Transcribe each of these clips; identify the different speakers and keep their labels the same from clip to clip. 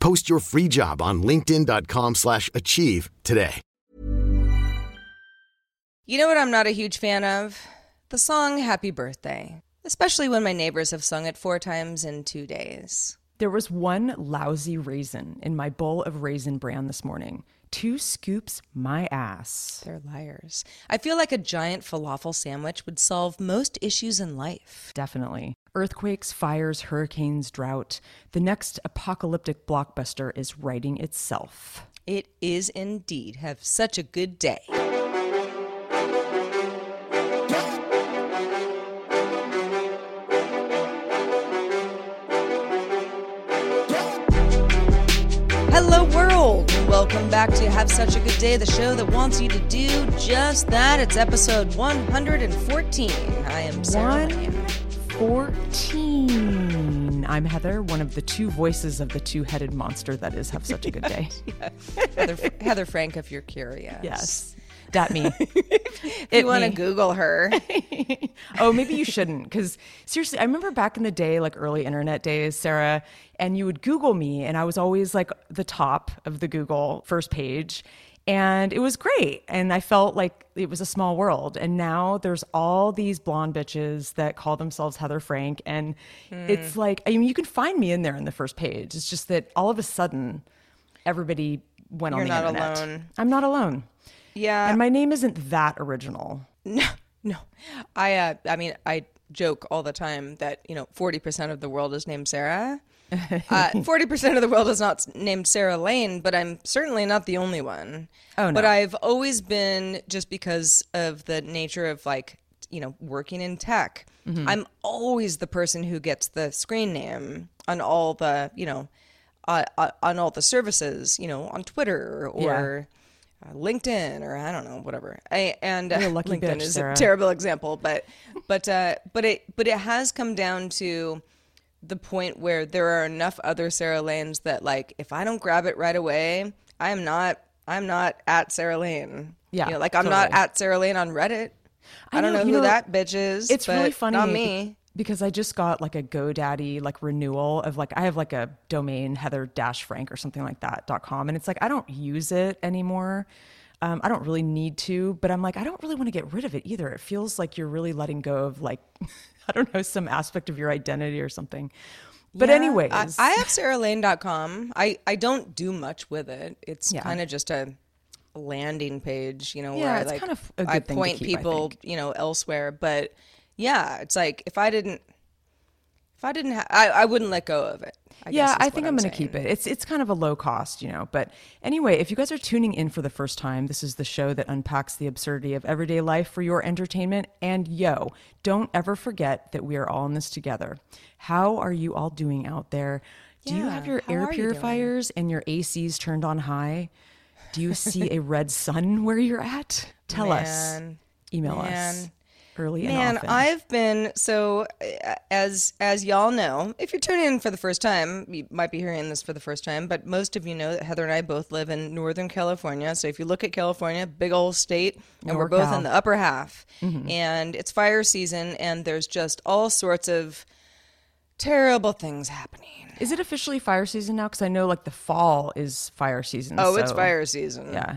Speaker 1: Post your free job on linkedin.com/achieve slash achieve today.
Speaker 2: You know what I'm not a huge fan of? The song Happy Birthday, especially when my neighbors have sung it four times in two days.
Speaker 3: There was one lousy raisin in my bowl of raisin bran this morning. Two scoops my ass.
Speaker 2: They're liars. I feel like a giant falafel sandwich would solve most issues in life.
Speaker 3: Definitely. Earthquakes, fires, hurricanes, drought. The next apocalyptic blockbuster is writing itself.
Speaker 2: It is indeed. Have such a good day. Hello, world. Welcome back to Have Such a Good Day, the show that wants you to do just that. It's episode 114. I am Sarah. Lane.
Speaker 3: 114. I'm Heather, one of the two voices of the two headed monster that is Have Such a Good Day.
Speaker 2: Heather, Heather Frank, if you're curious.
Speaker 3: Yes. That me.
Speaker 2: if you want to Google her.
Speaker 3: oh, maybe you shouldn't. Because seriously, I remember back in the day, like early internet days, Sarah, and you would Google me, and I was always like the top of the Google first page. And it was great. And I felt like it was a small world. And now there's all these blonde bitches that call themselves Heather Frank. And
Speaker 2: Hmm.
Speaker 3: it's like, I mean, you can find me in there in the first page. It's just that all of a sudden, everybody went
Speaker 2: You're
Speaker 3: on the
Speaker 2: not
Speaker 3: internet.
Speaker 2: alone.
Speaker 3: I'm not alone.
Speaker 2: Yeah.
Speaker 3: And my name isn't that original.
Speaker 2: No, no. I, uh, I mean, I joke all the time that you know, forty percent of the world is named Sarah. Uh, Forty percent of the world is not named Sarah Lane, but I'm certainly not the only one.
Speaker 3: Oh, no.
Speaker 2: But I've always been just because of the nature of like you know working in tech.
Speaker 3: Mm-hmm.
Speaker 2: I'm always the person who gets the screen name on all the you know uh, uh, on all the services. You know, on Twitter or. Uh, LinkedIn or I don't know whatever. I, and uh, LinkedIn
Speaker 3: bitch,
Speaker 2: is
Speaker 3: Sarah.
Speaker 2: a terrible example, but but uh, but it but it has come down to the point where there are enough other Sarah Lanes that like if I don't grab it right away, I am not I'm not at Sarah Lane.
Speaker 3: Yeah,
Speaker 2: you know, like I'm not at Sarah Lane on Reddit. I,
Speaker 3: I
Speaker 2: don't
Speaker 3: know,
Speaker 2: know, who
Speaker 3: know,
Speaker 2: that bitch is.
Speaker 3: It's really funny.
Speaker 2: Not me.
Speaker 3: Because I just got like a GoDaddy like renewal of like I have like a domain Heather dash Frank or something like that dot com and it's like I don't use it anymore. Um, I don't really need to, but I'm like I don't really want to get rid of it either. It feels like you're really letting go of like I don't know some aspect of your identity or something. But
Speaker 2: Yeah,
Speaker 3: anyways,
Speaker 2: I, I have sarahlane.com. I, I don't do much with it. It's
Speaker 3: Yeah.
Speaker 2: kind of just a landing page, you know,
Speaker 3: Yeah,
Speaker 2: where I
Speaker 3: it's
Speaker 2: like
Speaker 3: kind of a
Speaker 2: I
Speaker 3: good thing to
Speaker 2: point
Speaker 3: keep,
Speaker 2: people,
Speaker 3: think.
Speaker 2: you know, elsewhere. But yeah, it's like if I didn't if I didn't have I, I wouldn't let go of it. I
Speaker 3: yeah, I think I'm, going to keep it. It's it's kind of a low cost, you know. But anyway, if you guys are tuning in for the first time, this is the show that unpacks the absurdity of everyday life for your entertainment. And yo, don't ever forget that we are all in this together. How are you all doing out there? Do you have your air
Speaker 2: are you
Speaker 3: purifiers and your ACs turned on high? Do you see a red sun where you're at? Tell us. Email
Speaker 2: man.
Speaker 3: us. Early and
Speaker 2: Man,
Speaker 3: often.
Speaker 2: I've been so uh, as as y'all know, if you're tuning in for the first time, you might be hearing this for the first time, but most of you know that Heather and I both live in Northern California. So if you look at California, big old state, and we're both
Speaker 3: NorCal.
Speaker 2: in the upper half,
Speaker 3: Mm-hmm.
Speaker 2: and it's fire season, and there's just all sorts of terrible things happening.
Speaker 3: Is it officially fire season now? Because I know like the fall is fire season.
Speaker 2: Oh, it's fire season.
Speaker 3: Yeah.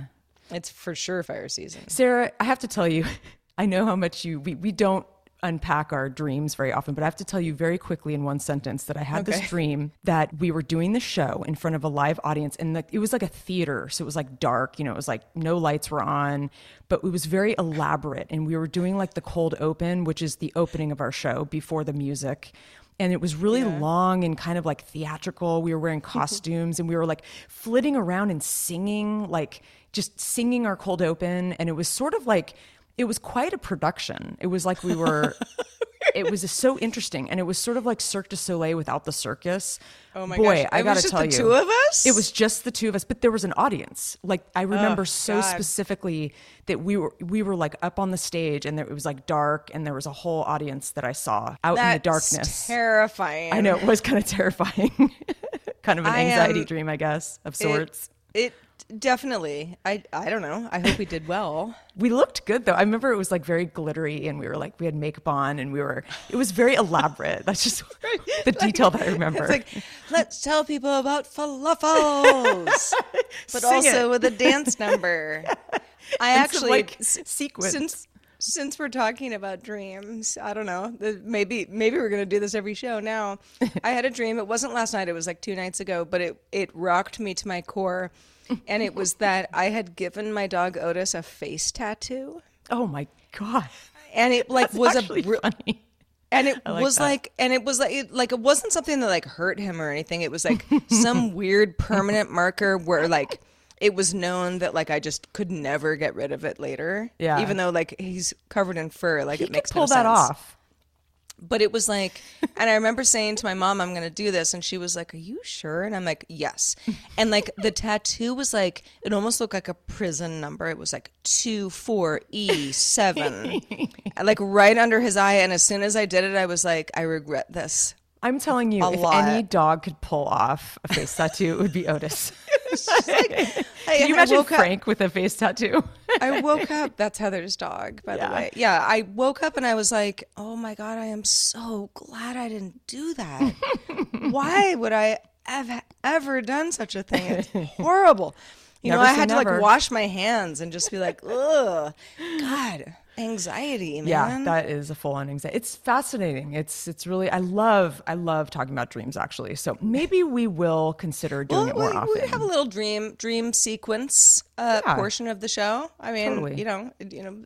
Speaker 2: It's for sure fire season.
Speaker 3: Sarah, I have to tell you, I know how much you, we, we don't unpack our dreams very often, but I have to tell you very quickly in one sentence that I had this dream that we were doing the show in front of a live audience and the, it was like a theater. So it was like dark, you know, it was like no lights were on, but it was very elaborate. And we were doing like the cold open, which is the opening of our show before the music and it was really long and kind of like theatrical. We were wearing mm-hmm. costumes and we were like flitting around and singing, like just singing our cold open. And it was sort of like, it was quite a production. It was like we were, it was so interesting. And it was sort of like Cirque du Soleil without the circus.
Speaker 2: Oh my
Speaker 3: Boy,
Speaker 2: gosh.
Speaker 3: I
Speaker 2: It
Speaker 3: got
Speaker 2: was
Speaker 3: to
Speaker 2: just
Speaker 3: tell
Speaker 2: the
Speaker 3: you.
Speaker 2: two of us?
Speaker 3: It was just the two of us, but there was an audience. Like I remember oh, so
Speaker 2: God.
Speaker 3: specifically that we were we were like up on the stage and there, it was like dark and there was a whole audience that I saw out in the darkness.
Speaker 2: Terrifying.
Speaker 3: I know it was kind of terrifying. kind of an
Speaker 2: I
Speaker 3: anxiety
Speaker 2: am-
Speaker 3: dream, I guess, of
Speaker 2: It-
Speaker 3: sorts.
Speaker 2: It, definitely. I I don't know. I hope we did well.
Speaker 3: we looked good though. I remember it was like very glittery and we were like we had makeup on and we were it was very elaborate. That's just the detail that I remember.
Speaker 2: It's like, let's tell people about falafels, but also
Speaker 3: it.
Speaker 2: with a dance number. I
Speaker 3: And some,
Speaker 2: actually,
Speaker 3: like,
Speaker 2: s-
Speaker 3: sequence.
Speaker 2: since since we're talking about dreams, I don't know. Maybe maybe we're gonna do this every show now. I had a dream. It wasn't last night. It was like two nights ago, but it it rocked me to my core, and it was that I had given my dog Otis a face tattoo,
Speaker 3: oh my god.
Speaker 2: and it like
Speaker 3: That's
Speaker 2: was a br-
Speaker 3: funny.
Speaker 2: and it
Speaker 3: like
Speaker 2: was
Speaker 3: that.
Speaker 2: like and it was like it, like it wasn't something that like hurt him or anything it was like some weird permanent marker where like it was known that like i just could never get rid of it later
Speaker 3: Yeah.
Speaker 2: even though like he's covered in fur like
Speaker 3: He
Speaker 2: it
Speaker 3: could
Speaker 2: makes
Speaker 3: pull
Speaker 2: no
Speaker 3: that
Speaker 2: sense.
Speaker 3: off.
Speaker 2: But it was like and i remember saying to my mom i'm gonna do this and she was like are you sure and i'm like yes and like the tattoo was like it almost looked like a prison number it was like 24e7 like right under his eye and as soon as i did it i was like i regret this
Speaker 3: I'm telling you,
Speaker 2: A
Speaker 3: if
Speaker 2: lot.
Speaker 3: any dog could pull off a face tattoo, it would be Otis.
Speaker 2: I-
Speaker 3: Can you
Speaker 2: I
Speaker 3: imagine
Speaker 2: woke up-
Speaker 3: Frank with a face tattoo?
Speaker 2: I woke up. That's Heather's dog, by
Speaker 3: Yeah.
Speaker 2: the way. Yeah, I woke up and I was like, "Oh my god, I am so glad I didn't do that. Why would I have ever done such a thing? It's horrible. You
Speaker 3: Never
Speaker 2: know, I had to
Speaker 3: never.
Speaker 2: like wash my hands and just be like, ugh, God, anxiety, man.
Speaker 3: Yeah, that is a full on anxiety. It's fascinating. It's it's really I love I love talking about dreams actually. So maybe we will consider doing it more
Speaker 2: we,
Speaker 3: often.
Speaker 2: we have a little dream dream sequence uh,
Speaker 3: Yeah.
Speaker 2: portion of the show. I mean,
Speaker 3: Totally.
Speaker 2: you know, you know,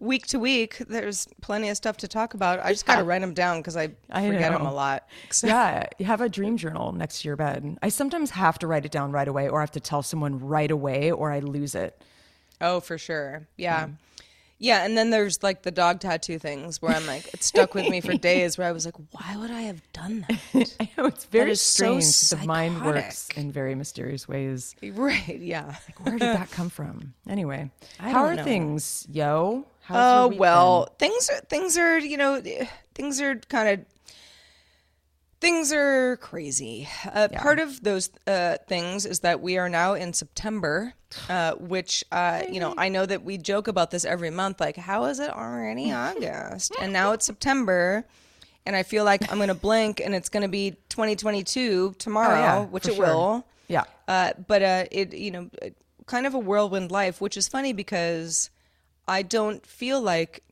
Speaker 2: week to week, there's plenty of stuff to talk about. I just got to write them down because I,
Speaker 3: I
Speaker 2: forget them a lot. So-
Speaker 3: yeah, you have a dream journal next to your bed. I sometimes have to write it down right away or I have to tell someone right away or I lose it.
Speaker 2: Oh, for sure. Yeah. Yeah, and then there's like the dog tattoo things where I'm like, it stuck with me for days. Where I was like, why would I have done that?
Speaker 3: I know it's very
Speaker 2: is so
Speaker 3: strange. the mind works in very mysterious ways.
Speaker 2: right? Yeah.
Speaker 3: Like, Where did that come from? Anyway,
Speaker 2: I
Speaker 3: how are
Speaker 2: know.
Speaker 3: things, yo?
Speaker 2: Oh
Speaker 3: week
Speaker 2: well, things are things are you know things are kind of things are crazy. Uh, Part of those uh, things is that we are now in September, uh, which uh, you know I know that we joke about this every month. Like, how is it already August? and now it's September. And I feel like I'm going to blink and it's going to be 2022 tomorrow,
Speaker 3: Oh, yeah,
Speaker 2: which it
Speaker 3: sure.
Speaker 2: will.
Speaker 3: Yeah.
Speaker 2: Uh, but uh, it, you know, uh, kind of a whirlwind life, which is funny because I don't feel like,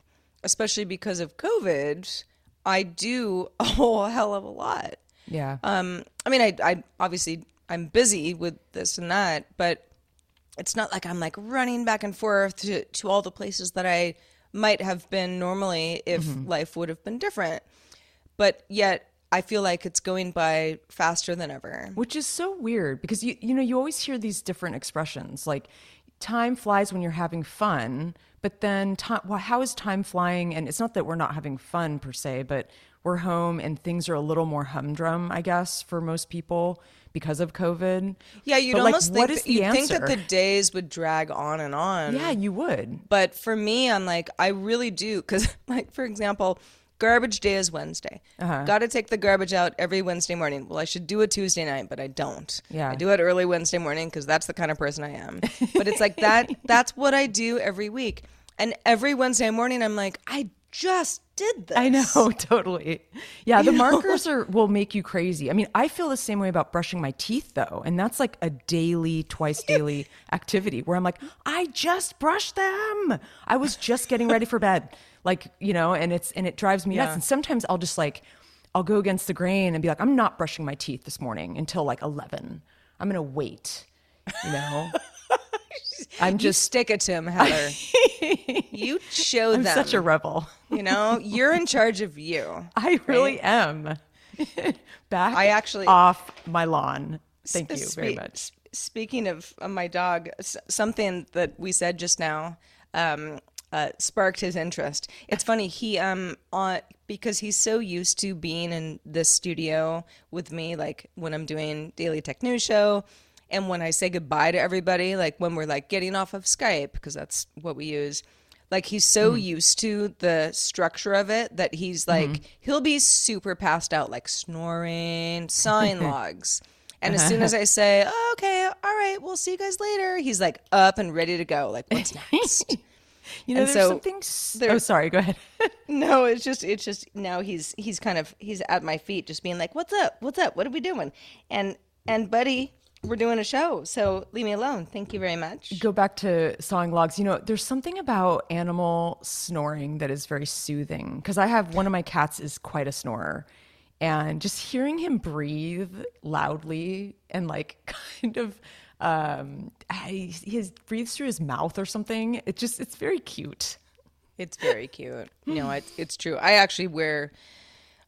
Speaker 2: especially because of COVID, I do a whole hell of a lot.
Speaker 3: Yeah.
Speaker 2: Um, I mean, I, I obviously I'm busy with this and that, but it's not like I'm like running back and forth to, to all the places that I might have been normally if life would have been different. But yet I feel like it's going by faster than ever.
Speaker 3: which is so weird because you you know you always hear these different expressions like time flies when you're having fun, but then time, well, how is time flying? And it's not that we're not having fun per se, but we're home and things are a little more humdrum, I guess, for most people because of COVID.
Speaker 2: Yeah, you'd
Speaker 3: But,
Speaker 2: almost
Speaker 3: what
Speaker 2: think
Speaker 3: is
Speaker 2: that,
Speaker 3: the
Speaker 2: you'd think that the days would drag on and on.
Speaker 3: Yeah, you would.
Speaker 2: But for me, I'm like, I really do. Because, like, for example, garbage day is Wednesday.
Speaker 3: Uh-huh.
Speaker 2: Got to take the garbage out every Wednesday morning. Well, I should do it Tuesday night, but I don't.
Speaker 3: Yeah.
Speaker 2: I do it early Wednesday morning because that's the kind of person I am. but it's like that, that's what I do every week. And every Wednesday morning, I'm like, I just did this.
Speaker 3: I know, totally. Yeah, the markers are will make you crazy. I mean, I feel the same way about brushing my teeth though, and that's like a daily, twice daily activity where I'm like, I just brushed them. I was just getting ready for bed. Like, you know, and it's and it drives me nuts. And sometimes I'll just like I'll go against the grain and be like, I'm not brushing my teeth this morning until like 11. I'm to wait, you know. I'm
Speaker 2: Just
Speaker 3: just
Speaker 2: stick it to him, Heather. you show
Speaker 3: I'm
Speaker 2: them.
Speaker 3: such a rebel.
Speaker 2: you know, you're in charge of you.
Speaker 3: I really am. Back
Speaker 2: I actually-
Speaker 3: off my lawn. Thank you
Speaker 2: Spe-
Speaker 3: very much.
Speaker 2: Speaking of my dog, something that we said just now um, uh, sparked his interest. It's funny he um on because he's so used to being in this studio with me, like when I'm doing Daily Tech News Show, and when I say goodbye to everybody, like when we're like getting off of Skype because that's what we use. Like he's so used to the structure of it that he's like he'll be super passed out, like snoring, sign logs. And as soon as I say, oh, okay, all right, we'll see you guys later, he's like up and ready to go. Like, what's next?
Speaker 3: You know,
Speaker 2: And
Speaker 3: there's
Speaker 2: so
Speaker 3: something. s-
Speaker 2: there-
Speaker 3: oh, sorry. Go ahead.
Speaker 2: no, it's just, it's just now he's, he's kind of, he's at my feet, just being like, what's up? What's up? What are we doing? And, and buddy, we're doing a show. So leave me alone. Thank you very much.
Speaker 3: Go back to sawing logs. You know, there's something about animal snoring that is very soothing. Because I have one of my cats is quite a snorer, and just hearing him breathe loudly and like kind of um he has- breathes through his mouth or something. It just it's very cute.
Speaker 2: It's very cute. No, it's it's true. I actually wear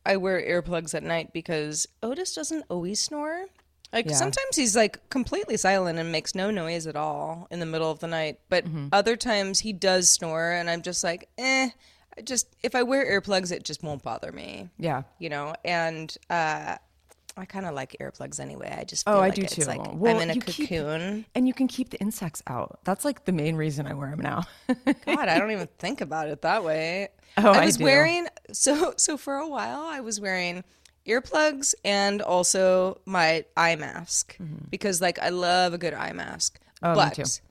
Speaker 2: I wear earplugs at night because Otis doesn't always snore. Like
Speaker 3: Yeah.
Speaker 2: sometimes he's like completely silent and makes no noise at all in the middle of the night, but other times he does snore and I'm just like, "Eh, I just if I wear earplugs it just won't bother me."
Speaker 3: Yeah.
Speaker 2: You know, and uh I kind of like earplugs anyway. I just feel
Speaker 3: Oh, I
Speaker 2: like
Speaker 3: do
Speaker 2: it's
Speaker 3: too.
Speaker 2: like
Speaker 3: Well,
Speaker 2: I'm in a
Speaker 3: you keep-
Speaker 2: cocoon.
Speaker 3: and you can keep the insects out. That's like the main reason I wear them now.
Speaker 2: God, I don't even think about it that way.
Speaker 3: Oh,
Speaker 2: I
Speaker 3: I
Speaker 2: was
Speaker 3: do.
Speaker 2: wearing so so for a while I was wearing earplugs and also my eye mask because like I love a good eye mask.
Speaker 3: Mm-hmm. Oh, me
Speaker 2: but
Speaker 3: too.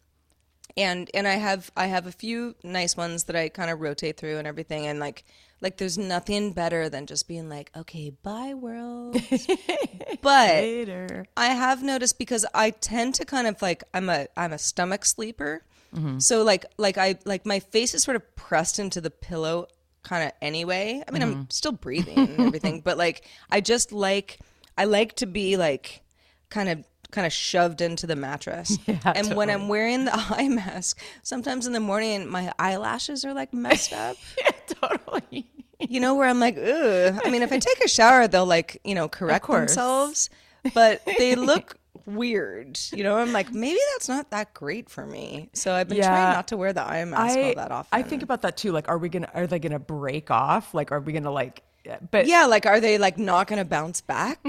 Speaker 2: and and I have I have a few nice ones that I kind of rotate through and everything and like like there's nothing better than just being like okay bye world but
Speaker 3: Later.
Speaker 2: I have noticed because I tend to kind of like I'm a I'm a stomach sleeper. Mm-hmm. So like like I like my face is sort of pressed into the pillow kind of anyway. I mean I'm mm-hmm. still breathing and everything, but like I just like I like to be like kind of kind of shoved into the mattress. and when I'm wearing the eye mask, sometimes in the morning my eyelashes are like messed up.
Speaker 3: yeah, totally.
Speaker 2: You know, where I'm like, ugh. I mean, if I take a shower, they'll like, you know, correct themselves, but they look weird. You know, I'm like, maybe that's not that great for me. So I've been
Speaker 3: Yeah.
Speaker 2: trying not to wear the eye mask all that often.
Speaker 3: I think about that too. Like, are we gonna? Are they gonna break off? Like, are we gonna like? But
Speaker 2: yeah, like, are they like not going to bounce back?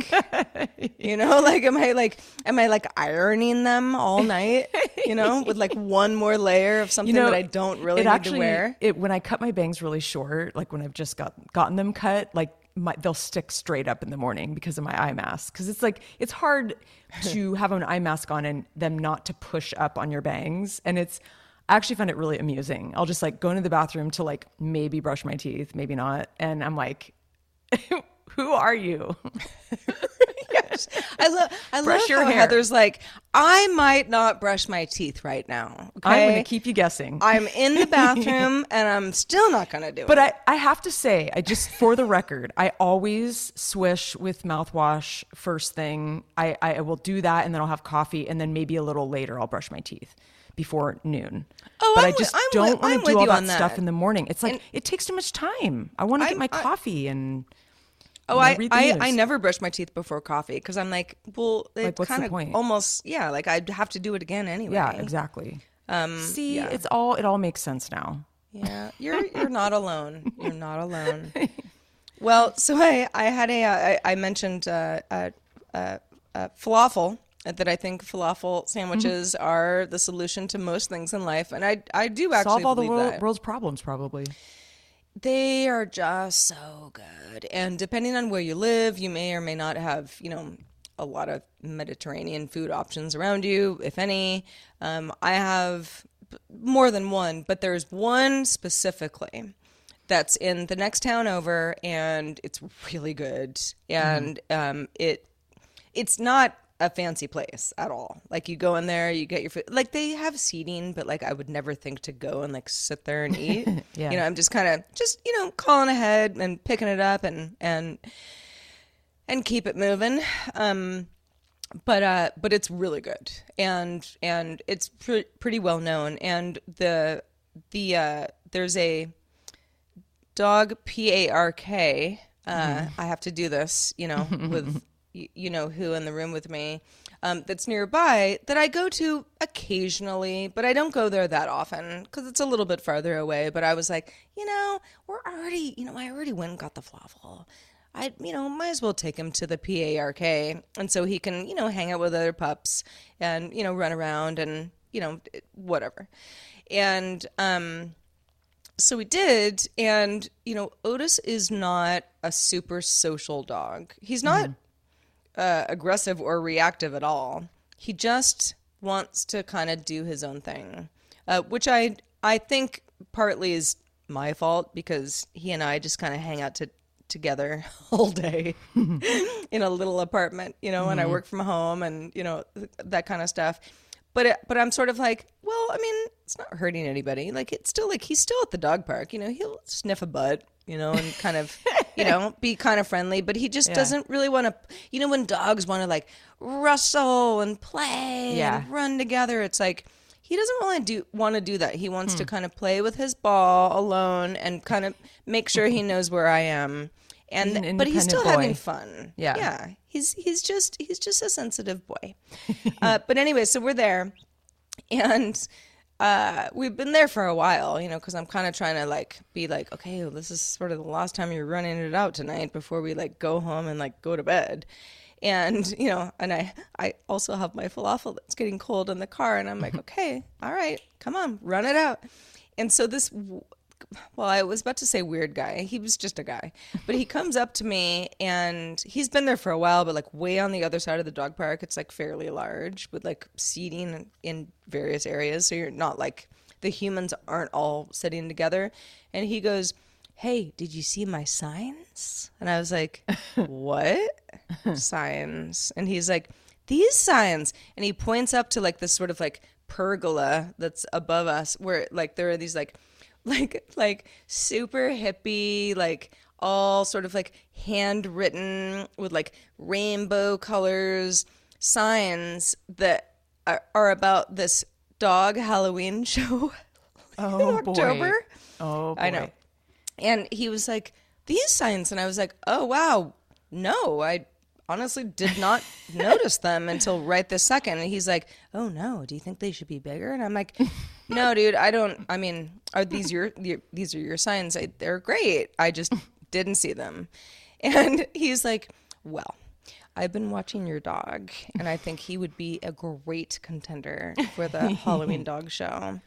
Speaker 2: you know, like, am I like, am I like ironing them all night? You know, with like one more layer of something that I don't really need
Speaker 3: actually,
Speaker 2: to wear.
Speaker 3: It, when I cut my bangs really short, like when I've just got gotten them cut, like my, they'll stick straight up in the morning because of my eye mask. Because it's like it's hard to have an eye mask on and them not to push up on your bangs, and it's. I actually find it really amusing. I'll just like go into the bathroom to like maybe brush my teeth, maybe not, and I'm like, "Who are you?"
Speaker 2: I love I
Speaker 3: Brush
Speaker 2: love
Speaker 3: your
Speaker 2: how
Speaker 3: hair.
Speaker 2: Heather's like, I might not brush my teeth right now. Okay?
Speaker 3: I'm going to keep you guessing.
Speaker 2: I'm in the bathroom and I'm still not gonna do
Speaker 3: But
Speaker 2: it.
Speaker 3: But I, I have to say, I just for the record, I always swish with mouthwash first thing. I, I will do that and then I'll have coffee and then maybe a little later I'll brush my teeth before noon.
Speaker 2: Oh,
Speaker 3: but
Speaker 2: I'm
Speaker 3: I just
Speaker 2: with-
Speaker 3: don't want to do all
Speaker 2: you
Speaker 3: that stuff in the morning. It's like
Speaker 2: And-
Speaker 3: it takes too much time. I want to get my
Speaker 2: I-
Speaker 3: coffee and
Speaker 2: oh, I I. I never brush my teeth before coffee because I'm like, well, it
Speaker 3: Like,
Speaker 2: kind of almost yeah, like I'd have to do it again anyway.
Speaker 3: yeah, exactly. See, it's all it all makes sense now.
Speaker 2: Yeah, you're you're not alone. You're not alone. Well, so I I had a I, I mentioned uh, uh, uh, uh, falafel that I think falafel sandwiches are the solution to most things in life, and I I do actually
Speaker 3: Solve all the world, world's problems, probably.
Speaker 2: They are just so good. And depending on where you live, you may or may not have, you know, a lot of Mediterranean food options around you, if any. Um, I have more than one, but there's one specifically that's in the next town over, and it's really good. And um, it it's not a fancy place at all. Like you go in there, you get your food. Like they have seating, but like I would never think to go and like sit there and eat.
Speaker 3: Yeah.
Speaker 2: You know, I'm just kind of just you know calling ahead and picking it up and and and keep it moving. Um, but uh, but it's really good and and it's pre- pretty well known. And the the uh, there's a dog P A R K. Uh, I have to do this, you know, with you know who in the room with me. Um, that's nearby that I go to occasionally, but I don't go there that often because it's a little bit farther away. But I was like, you know, we're already, you know, I already went and got the falafel. I, you know, might as well take him to the PARK, and so he can, you know, hang out with other pups and you know run around and you know whatever. And um, so we did and you know otis is not a super social dog he's not uh, aggressive or reactive at all. He just wants to kind of do his own thing. Uh, which i i think partly is my fault because he and i just kind of hang out to, together all day in a little apartment you know and i work from home and you know th- that kind of stuff. But it, but I'm sort of like, well, I mean, it's not hurting anybody. Like it's still like he's still at the dog park. You know, he'll sniff a butt, you know, and kind of, you know, be kind of friendly. But he just doesn't really want to. You know, when dogs want to like rustle and play
Speaker 3: Yeah.
Speaker 2: and run together, it's like he doesn't really do want to do that. He wants to kind of play with his ball alone and kind of make sure he knows where I am. And
Speaker 3: He's an
Speaker 2: but he's still
Speaker 3: boy.
Speaker 2: having fun.
Speaker 3: Yeah.
Speaker 2: yeah. He's he's just he's just a sensitive boy. uh, but anyway, so we're there, and uh, we've been there for a while, you know, because I'm kind of trying to like be like, okay, well, this is sort of the last time you're running it out tonight before we like go home and like go to bed. And you know, and I I also have my falafel that's getting cold in the car, and I'm like, okay, all right, come on, run it out. And so this well, I was about to say weird guy. He was just a guy. But he comes up to me and he's been there for a while, but like way on the other side of the dog park, it's like fairly large with like seating in- various areas. So you're not like the humans aren't all sitting together. And he goes, Hey, did you see my signs? And I was like, What? signs. And he's like, These signs. And he points up to like this sort of like pergola that's above us where like there are these like like like super hippie like all sort of like handwritten with like rainbow colors signs that are, are about this dog halloween show
Speaker 3: Oh,
Speaker 2: in
Speaker 3: boy.
Speaker 2: october.
Speaker 3: Oh,
Speaker 2: i know. and he was like these signs and i was like oh wow. No i honestly did not notice them until right this second. And he's like oh no. Do you think they should be bigger? And i'm like no dude i don't i mean are these your, your these are your signs I, they're great i just didn't see them and he's like well I've been watching your dog, and I think he would be a great contender for the Halloween dog show.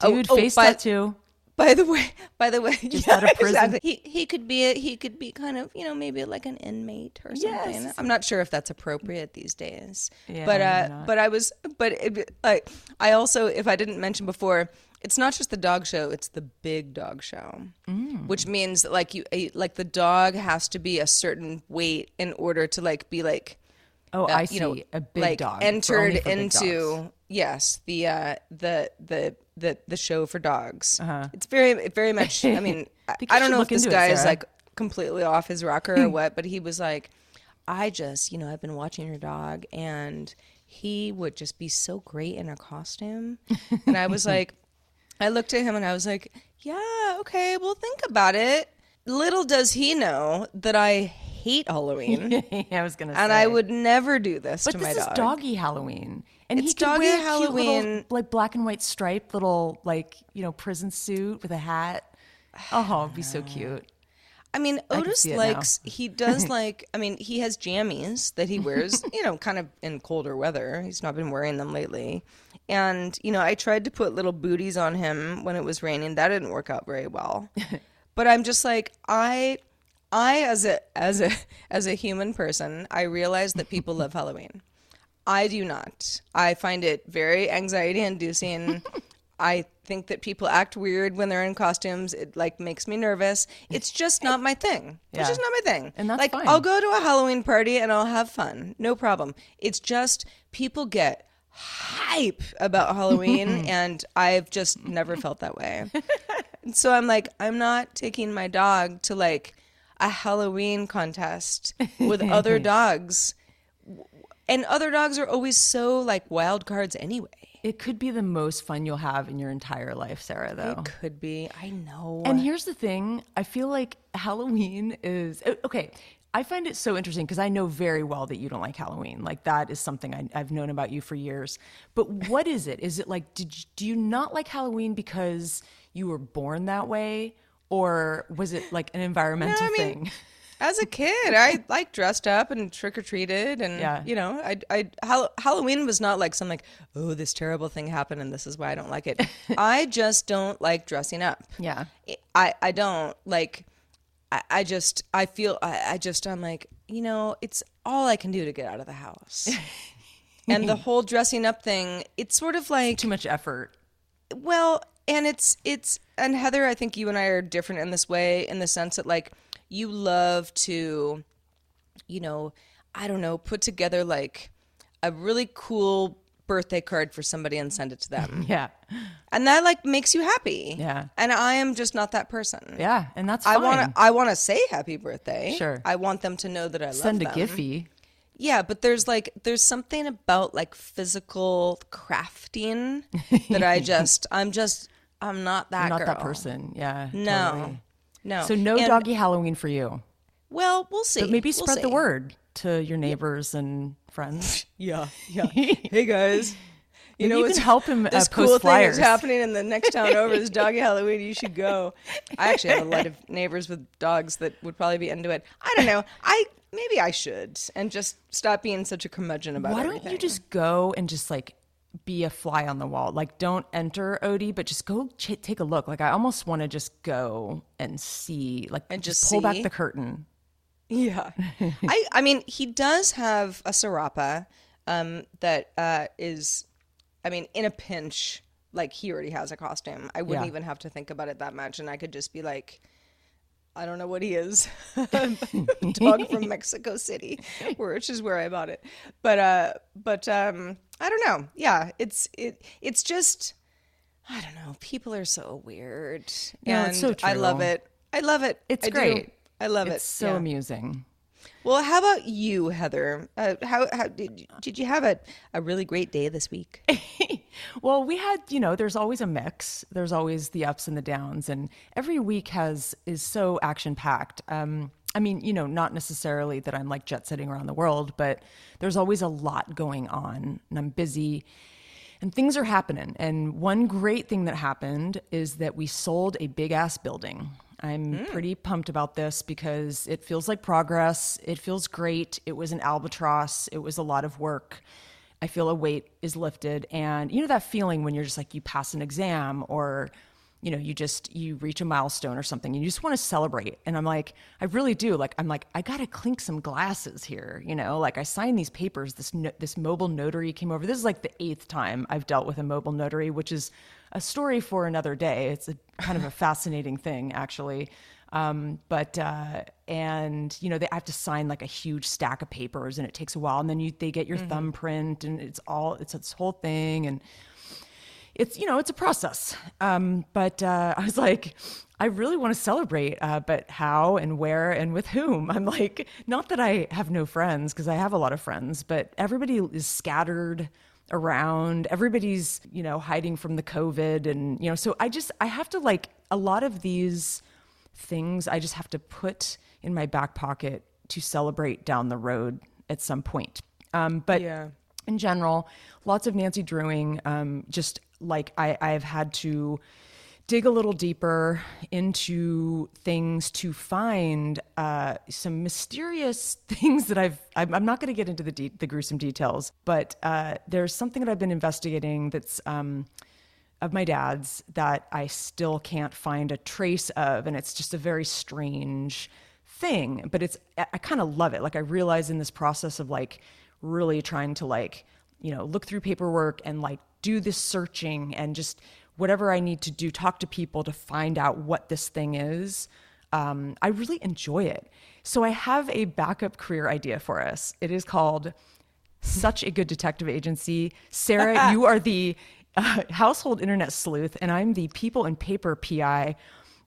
Speaker 3: Dude, oh, oh, face
Speaker 2: by-
Speaker 3: tattoo.
Speaker 2: By the way, by the way,
Speaker 3: Just
Speaker 2: yeah,
Speaker 3: out of prison.
Speaker 2: exactly. He he could be a, he could be kind of you know maybe like an inmate or something.
Speaker 3: Yes.
Speaker 2: I'm not sure if that's appropriate these days.
Speaker 3: Yeah,
Speaker 2: but uh, but I was but it, like I also if I didn't mention before, it's not just the dog show; it's the big dog show,
Speaker 3: Mm.
Speaker 2: which means like you like the dog has to be a certain weight in order to like be like
Speaker 3: Oh,
Speaker 2: uh,
Speaker 3: I
Speaker 2: you
Speaker 3: see.
Speaker 2: know,
Speaker 3: a big
Speaker 2: like
Speaker 3: dog.
Speaker 2: entered
Speaker 3: only for
Speaker 2: into yes the uh the the the the show for dogs Uh-huh. it's very it very much i mean I, I don't know if this guy is like completely off his rocker or what but he was like i just you know i've been watching your dog and he would just be so great in a costume and i was like i looked at him and i was like yeah okay well think about it little does he know that i hate halloween
Speaker 3: I was gonna say.
Speaker 2: and I would never do this
Speaker 3: But
Speaker 2: to
Speaker 3: this
Speaker 2: my
Speaker 3: is
Speaker 2: dog.
Speaker 3: doggy Halloween. And
Speaker 2: it's
Speaker 3: he could
Speaker 2: doggy
Speaker 3: wear a cute little,
Speaker 2: Halloween.
Speaker 3: like black and white striped little, like you know, prison suit with a hat. Oh, it'd be so cute.
Speaker 2: I mean, Otis
Speaker 3: now.
Speaker 2: likes, he does like, I mean, he has jammies that he wears, you know, kind of in colder weather. He's not been wearing them lately. And, you know, I tried to put little booties on him when it was raining. That didn't work out very well. but I'm just like, I, I, as a, as a, as a human person, I realize that people love Halloween. I do not. I find it very anxiety inducing. I think that people act weird when they're in costumes. It like makes me nervous. It's just not my thing.
Speaker 3: Yeah.
Speaker 2: It's just not my thing.
Speaker 3: And that's
Speaker 2: like
Speaker 3: fine.
Speaker 2: I'll go to a Halloween party and I'll have fun. No problem. It's just people get hype about Halloween and I've just never felt that way. So I'm like, I'm not taking my dog to like a Halloween contest with other dogs. And other dogs are always so like wild cards anyway.
Speaker 3: It could be the most fun you'll have in your entire life, Sarah. Though.
Speaker 2: It could be. I know.
Speaker 3: And here's the thing I feel like Halloween is okay. I find it so interesting because I know very well that you don't like Halloween. Like, that is something I, I've known about you for years. But what is it? Is it like, did you, do you not like Halloween because you were born that way? Or was it like an environmental
Speaker 2: I mean,
Speaker 3: thing?
Speaker 2: As a kid, I like dressed up and trick or treated, and
Speaker 3: Yeah.
Speaker 2: you know, I, I Hall- Halloween was not like something like, oh, this terrible thing happened, and this is why I don't like it. I just don't like dressing up.
Speaker 3: Yeah.
Speaker 2: I, I don't like. I, I just I feel I, I just I'm like you know it's all I can do to get out of the house, and the whole dressing up thing. It's sort of like
Speaker 3: Too much effort.
Speaker 2: well, and it's it's and Heather, I think you and I are different in this way in the sense that like you love to you know, I don't know, put together like a really cool birthday card for somebody and send it to them.
Speaker 3: Yeah.
Speaker 2: and that like makes you happy.
Speaker 3: Yeah.
Speaker 2: And I am just not that person.
Speaker 3: Yeah. And that's
Speaker 2: I want to I want to say happy birthday.
Speaker 3: Sure.
Speaker 2: I want them to know that I love
Speaker 3: Send a
Speaker 2: them.
Speaker 3: Giphy.
Speaker 2: Yeah, but there's like there's something about like physical crafting that I just I'm just I'm not that
Speaker 3: You're not
Speaker 2: girl.
Speaker 3: that person. Yeah.
Speaker 2: No.
Speaker 3: totally.
Speaker 2: No.
Speaker 3: So, no
Speaker 2: And-
Speaker 3: doggy Halloween for you.
Speaker 2: Well, we'll see.
Speaker 3: But maybe
Speaker 2: We'll
Speaker 3: spread the word to your neighbors and friends.
Speaker 2: Yeah, yeah. hey guys. You
Speaker 3: Maybe
Speaker 2: know
Speaker 3: you can help him, uh,
Speaker 2: This
Speaker 3: post
Speaker 2: cool thing is happening in the next town over. This doggy Halloween. You should go. I actually have a lot of neighbors with dogs that would probably be into it. I don't know. I maybe I should and just stop being such a curmudgeon about
Speaker 3: it.
Speaker 2: Why
Speaker 3: don't you just go and just like be a fly on the wall? Like, don't enter Odie, but just go ch- take a look. Like, I almost want to just go and see, like,
Speaker 2: And
Speaker 3: just,
Speaker 2: just
Speaker 3: pull back the curtain.
Speaker 2: Yeah, I I mean he does have a serape um, that uh, is, I mean, in a pinch, like he already has a costume. I wouldn't
Speaker 3: Yeah.
Speaker 2: even have to think about it that much, and I could just be like, I don't know what he is, dog from Mexico City, which is where I bought it. But uh, but um, I don't know. Yeah, it's it it's just. I don't know. People are so weird,
Speaker 3: No,
Speaker 2: and
Speaker 3: it's so
Speaker 2: I love it. I love it.
Speaker 3: It's
Speaker 2: I do.
Speaker 3: great.
Speaker 2: I love
Speaker 3: it's
Speaker 2: it.
Speaker 3: so
Speaker 2: Yeah.
Speaker 3: amusing.
Speaker 2: Well, how about you, Heather? Uh, how how did did you have a, a really great day this week?
Speaker 3: Well, we had, you know, there's always a mix. There's always the ups and the downs, and every week has is so action packed. Um, I mean, you know, not necessarily that I'm like jet setting around the world, but there's always a lot going on, and I'm busy, and things are happening. And one great thing that happened is that we sold a big ass building. I'm hmm. pretty pumped about this because it feels like progress. It feels great. It was an albatross. It was a lot of work. I feel a weight is lifted. And you know that feeling when you're just like you pass an exam or you know, you just you reach a milestone or something and you just want to celebrate. And I'm like, I really do. Like I'm like, I gotta clink some glasses here, you know. Like I signed these papers. This no, this mobile notary came over. This is like the eighth time I've dealt with a mobile notary, which is a story for another day. It's a kind of a fascinating thing, actually. Um, but uh, and you know they I have to sign like a huge stack of papers, and it takes a while, and then you they get your thumbprint, and it's all it's this whole thing, and it's you know it's a process um, but uh, i was like i really want to celebrate uh, but how and where and with whom i'm like not that i have no friends because i have a lot of friends but everybody is scattered around everybody's you know hiding from the covid and you know so i just i have to like a lot of these things i just have to put in my back pocket to celebrate down the road at some point um, but
Speaker 2: Yeah.
Speaker 3: in general, lots of Nancy Drewing. Um, just like I, I've had to dig a little deeper into things to find uh, some mysterious things that I've. I'm, I'm not going to get into the de- the gruesome details, but uh, there's something that I've been investigating that's. Um, of my dad's that I still can't find a trace of, and it's just a very strange thing. But it's I, kind of love it. Like I realize in this process of like really trying to like you know look through paperwork and like do this searching and just whatever I need to do, talk to people to find out what this thing is. Um, I really enjoy it. So I have a backup career idea for us. It is called Such a Good Detective Agency. Sarah, you are the uh, household internet sleuth, and I'm the people and paper PI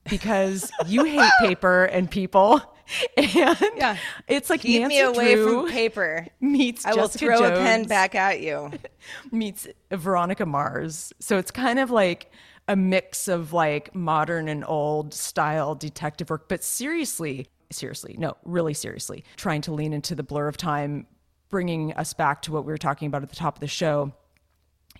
Speaker 3: because you hate paper and people. And
Speaker 2: Yeah.
Speaker 3: it's like
Speaker 2: Keep
Speaker 3: Nancy
Speaker 2: me away
Speaker 3: Drew
Speaker 2: from paper.
Speaker 3: meets
Speaker 2: I will
Speaker 3: Jessica
Speaker 2: throw a pen back at you.
Speaker 3: meets Veronica Mars. So it's kind of like a mix of like modern and old style detective work, but seriously, seriously, no, really seriously, trying to lean into the blur of time, bringing us back to what we were talking about at the top of the show.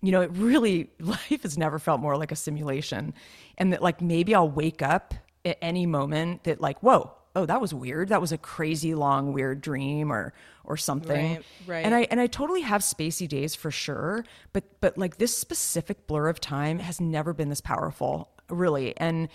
Speaker 3: You know, it really, life has never felt more like a simulation. And that, like, maybe I'll wake up at any moment that, like, whoa, oh, that was weird. That was a crazy long, weird dream or, or something.
Speaker 2: Right, right.
Speaker 3: And I and I totally have spacey days for sure, but but like this specific blur of time has never been this powerful, really. And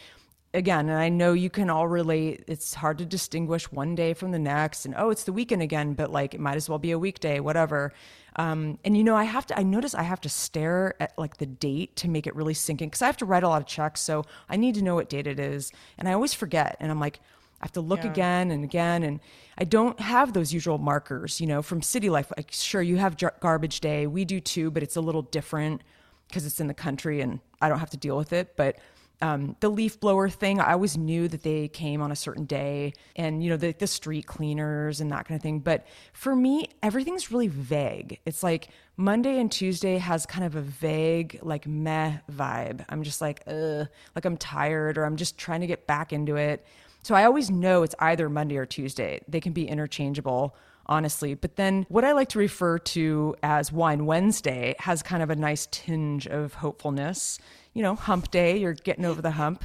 Speaker 3: again, and I know you can all relate. It's hard to distinguish one day from the next, and oh, it's the weekend again, but like it might as well be a weekday, whatever. Um, and you know, I have to. I notice I have to stare at like the date to make it really sink in because I have to write a lot of checks, so I need to know what date it is, and I always forget. And I'm like, I have to look again and again, and I don't have those usual markers, you know, from city life. Like, sure, you have jar- garbage day, we do too, but it's a little different because it's in the country and I don't have to deal with it. But um, the leaf blower thing, I always knew that they came on a certain day, and you know, the, the street cleaners and that kind of thing. But for me, everything's really vague. It's like Monday and Tuesday has kind of a vague, like meh vibe. I'm just like, ugh, like I'm tired or I'm just trying to get back into it. So I always know it's either Monday or Tuesday. They can be interchangeable, honestly. But then what I like to refer to as Wine Wednesday has kind of a nice tinge of hopefulness. You know, hump day, you're getting over the hump.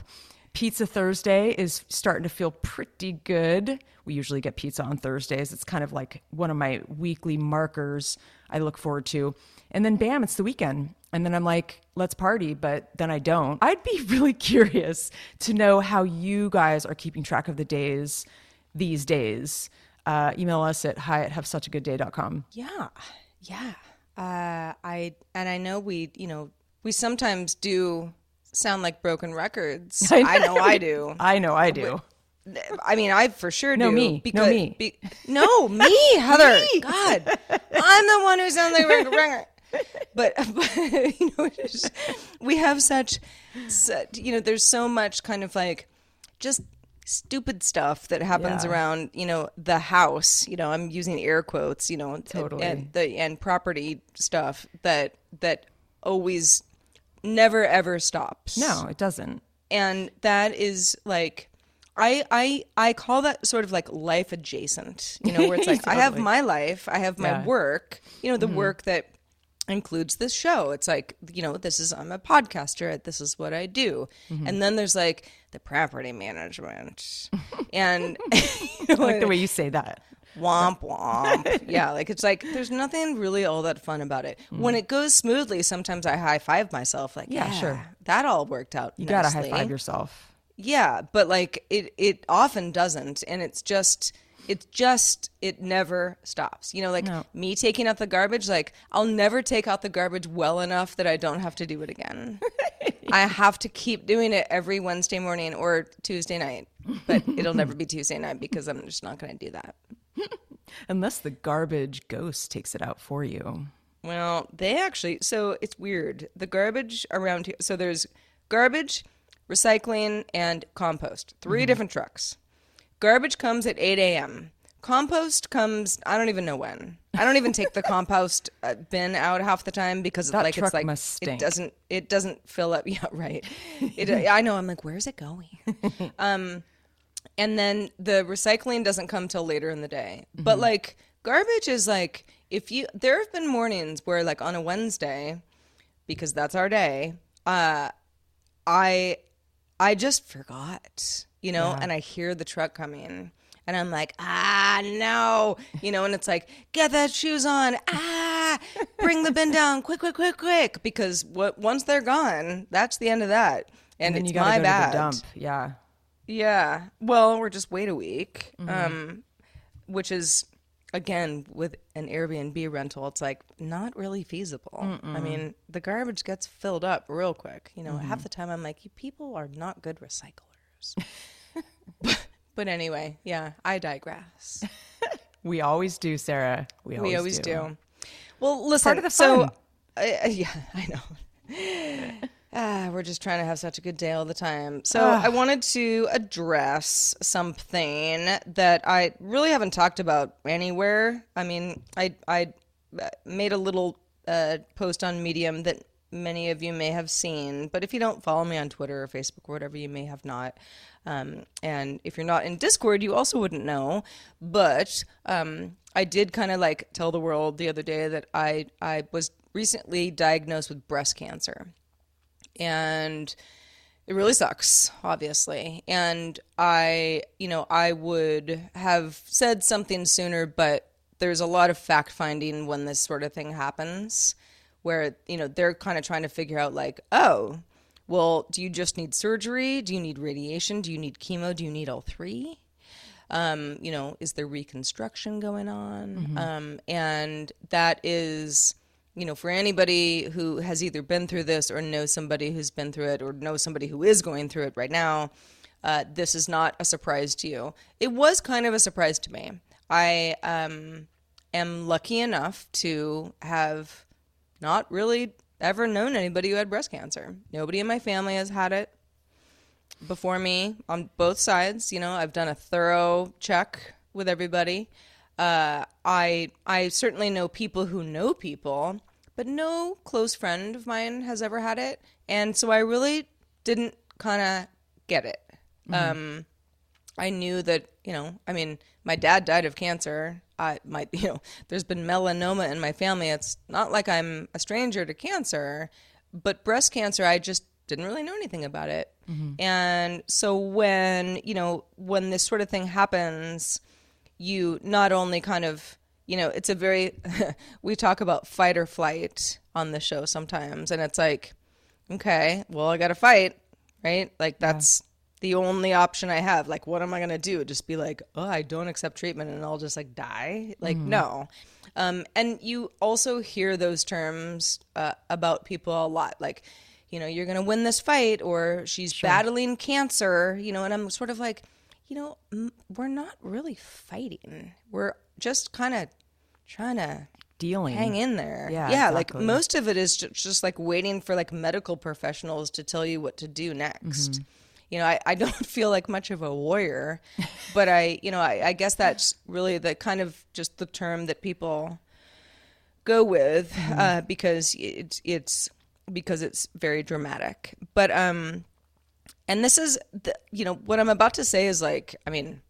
Speaker 3: Pizza Thursday is starting to feel pretty good. We usually get pizza on Thursdays. It's kind of like one of my weekly markers I look forward to. And then bam, it's the weekend. And then I'm like, let's party, but then I don't. I'd be really curious to know how you guys are keeping track of the days these days. Uh, email us at hi at havesuchagoodday.com.
Speaker 2: Yeah, yeah. Uh, I and I know we, you know, we sometimes do sound like broken records. I know I do.
Speaker 3: I know I do.
Speaker 2: I mean, I for sure
Speaker 3: No,
Speaker 2: do.
Speaker 3: me. No, me.
Speaker 2: be- no, me, Heather. God, I'm the one who sounds like a record. But, but you know, just- we have such, such, you know, there's so much kind of like just stupid stuff that happens
Speaker 3: Yeah.
Speaker 2: around, you know, the house. You know, I'm using air quotes. You know, and-
Speaker 3: Totally.
Speaker 2: and the and property stuff that that always never ever stops
Speaker 3: No, it doesn't.
Speaker 2: and that is like I I I call that sort of like life adjacent, you know, where it's like I have my life, I have my
Speaker 3: Yeah. Mm-hmm.
Speaker 2: work, you know, the work that includes this show. It's like, you know, this is I'm a podcaster, this is what I do.
Speaker 3: Mm-hmm.
Speaker 2: And then there's like the property management. and you know,
Speaker 3: I like the way you say that.
Speaker 2: Womp womp. yeah, like it's like there's nothing really all that fun about it. When it goes smoothly, sometimes I high five myself like,
Speaker 3: Mm. Yeah,
Speaker 2: yeah,
Speaker 3: sure.
Speaker 2: That all worked out.
Speaker 3: You gotta high five yourself.
Speaker 2: Yeah, but like it it often doesn't and it's just it's just it never stops. You know, like
Speaker 3: No.
Speaker 2: me taking out the garbage, like I'll never take out the garbage well enough that I don't have to do it again. I have to keep doing it every Wednesday morning or Tuesday night. But it'll never be Tuesday night because I'm just not going to do that.
Speaker 3: Unless the garbage ghost takes it out for you.
Speaker 2: Well, they actually, so it's weird. The garbage around here, so there's garbage, recycling, and compost. 3 mm-hmm. different trucks. Garbage comes at 8 a.m. Compost comes, I don't even know when. I don't even take the compost uh, bin out half the time because
Speaker 3: That
Speaker 2: like it's like it doesn't it doesn't fill up. Yeah, right. It, I know. I'm like, where's it going? um, and then the recycling doesn't come till later in the day.
Speaker 3: Mm-hmm.
Speaker 2: But like garbage is like if you there have been mornings where like on a Wednesday, because that's our day, uh I I just forgot, you know, and I hear the truck coming. And I'm like, ah, no, you know, and it's like, get that shoes on, ah, bring the bin down, quick, quick, quick, quick, because what once they're gone, that's the end of that, and,
Speaker 3: And
Speaker 2: it's my bad.
Speaker 3: to the dump. Yeah.
Speaker 2: Yeah. Well, we're just wait a week.
Speaker 3: Mm-hmm.
Speaker 2: Um, which is again with an Airbnb rental, it's like not really feasible. I mean, the garbage gets filled up real quick. You know,
Speaker 3: Mm-hmm.
Speaker 2: half the time I'm like, people are not good recyclers. but, anyway, yeah, I digress.
Speaker 3: We always do, Sarah. We always,
Speaker 2: we always
Speaker 3: do.
Speaker 2: do. Well, listen. So, uh, yeah, I know. Ah, we're just trying to have such a good day all the time. So I wanted to address something that I really haven't talked about anywhere. I mean, I I uh, made a little uh, post on Medium that many of you may have seen, but if you don't follow me on Twitter or Facebook or whatever, you may have not. Um, and if you're not in Discord, you also wouldn't know. But um, I did kind of like tell the world the other day that I I was recently diagnosed with breast cancer and it really sucks obviously and i you know i would have said something sooner but there's a lot of fact finding when this sort of thing happens where you know they're kind of trying to figure out like oh well do you just need surgery do you need radiation do you need chemo do you need all three um, you know, is there reconstruction going on? Um, and that is, you know, for anybody who has either been through this or knows somebody who's been through it or knows somebody who is going through it right now, uh, this is not a surprise to you. It was kind of a surprise to me. I um, am lucky enough to have not really ever known anybody who had breast cancer. Nobody in my family has had it before me on both sides. You know, I've done a thorough check with everybody. Uh, I I certainly know people who know people, but no close friend of mine has ever had it, and so I really didn't kind of get it. Um, I knew that you know, I mean, my dad died of cancer. I my you know, there's been melanoma in my family. It's not like I'm a stranger to cancer, but breast cancer, I just didn't really know anything about it. Mm-hmm. And so when you know when this sort of thing happens, you not only kind of you know it's a very we talk about fight or flight on the show sometimes, and it's like okay, well I got to fight, right? Like that's the only option I have. Like, what am I gonna do? Just be like, oh, I don't accept treatment, and I'll just like die? Like, no. Um, and you also hear those terms uh, about people a lot, like, you know, you're gonna win this fight, or she's battling cancer, you know. And I'm sort of like, you know, m- we're not really fighting. We're just kind of trying to
Speaker 3: Dealing.
Speaker 2: hang in there.
Speaker 3: Yeah,
Speaker 2: yeah.
Speaker 3: exactly.
Speaker 2: Like most of it is ju- just like waiting for like medical professionals to tell you what to do next.
Speaker 3: Mm-hmm.
Speaker 2: You know, I, I don't feel like much of a warrior, but I, you know, I, I guess that's really the kind of just the term that people go with
Speaker 3: Mm-hmm.
Speaker 2: uh, because it's it's because it's very dramatic. But um, and this is the, you know what I'm about to say is like I mean,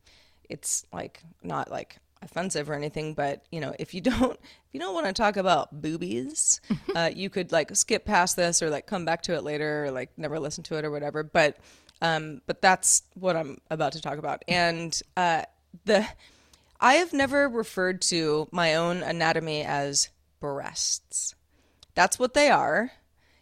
Speaker 2: it's like not like offensive or anything, but you know if you don't if you don't want to talk about boobies, uh, you could like skip past this or like come back to it later or like never listen to it or whatever. But um, but that's what I'm about to talk about, and uh, the I have never referred to my own anatomy as breasts. That's what they are.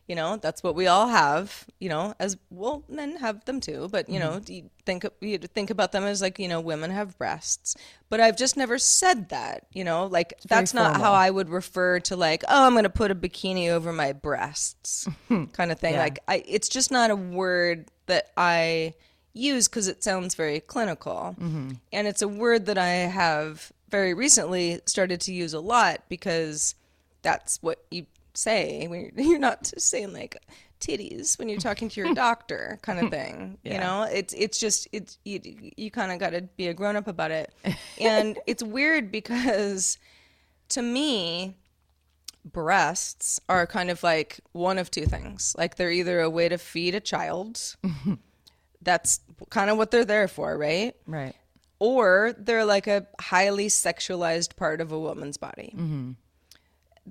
Speaker 2: You know, that's what we all have. You know, as well, men have them too. But you know, you think you think about them as like you know, women have breasts. But I've just never said that. You know, like that's not how I would refer to like, oh, I'm going to put a bikini over my breasts, kind of thing. Like, I, it's just not a word that I use because it sounds very clinical, mm-hmm. and it's a word that I have very recently started to use a lot because that's what you say when you're, you're not saying like titties when you're talking to your doctor kind of thing you know? It's it's just it's you, you kind of got to be a grown up about it. And it's weird because to me breasts are kind of like one of two things like they're either a way to feed a child that's kind of what they're there for right
Speaker 3: Right.
Speaker 2: or they're like a highly sexualized part of a woman's body. Mm-hmm.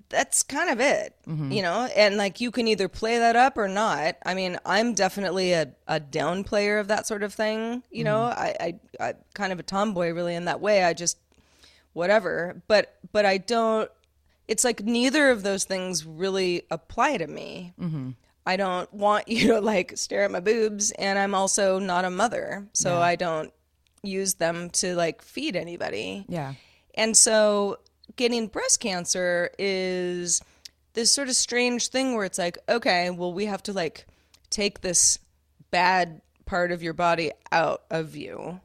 Speaker 2: that's kind of it, mm-hmm. you know? And like you can either play that up or not. I mean, I'm definitely a, a down player of that sort of thing, you know? Mm-hmm. I, I, I kind of a tomboy really in that way. I just, whatever. But, but I don't, it's like neither of those things really apply to me. Mm-hmm. I don't want you to like stare at my boobs, and I'm also not a mother, so I don't use them to like feed anybody.
Speaker 3: Yeah.
Speaker 2: And so getting breast cancer is this sort of strange thing where it's like, okay, well, we have to like take this bad part of your body out of you.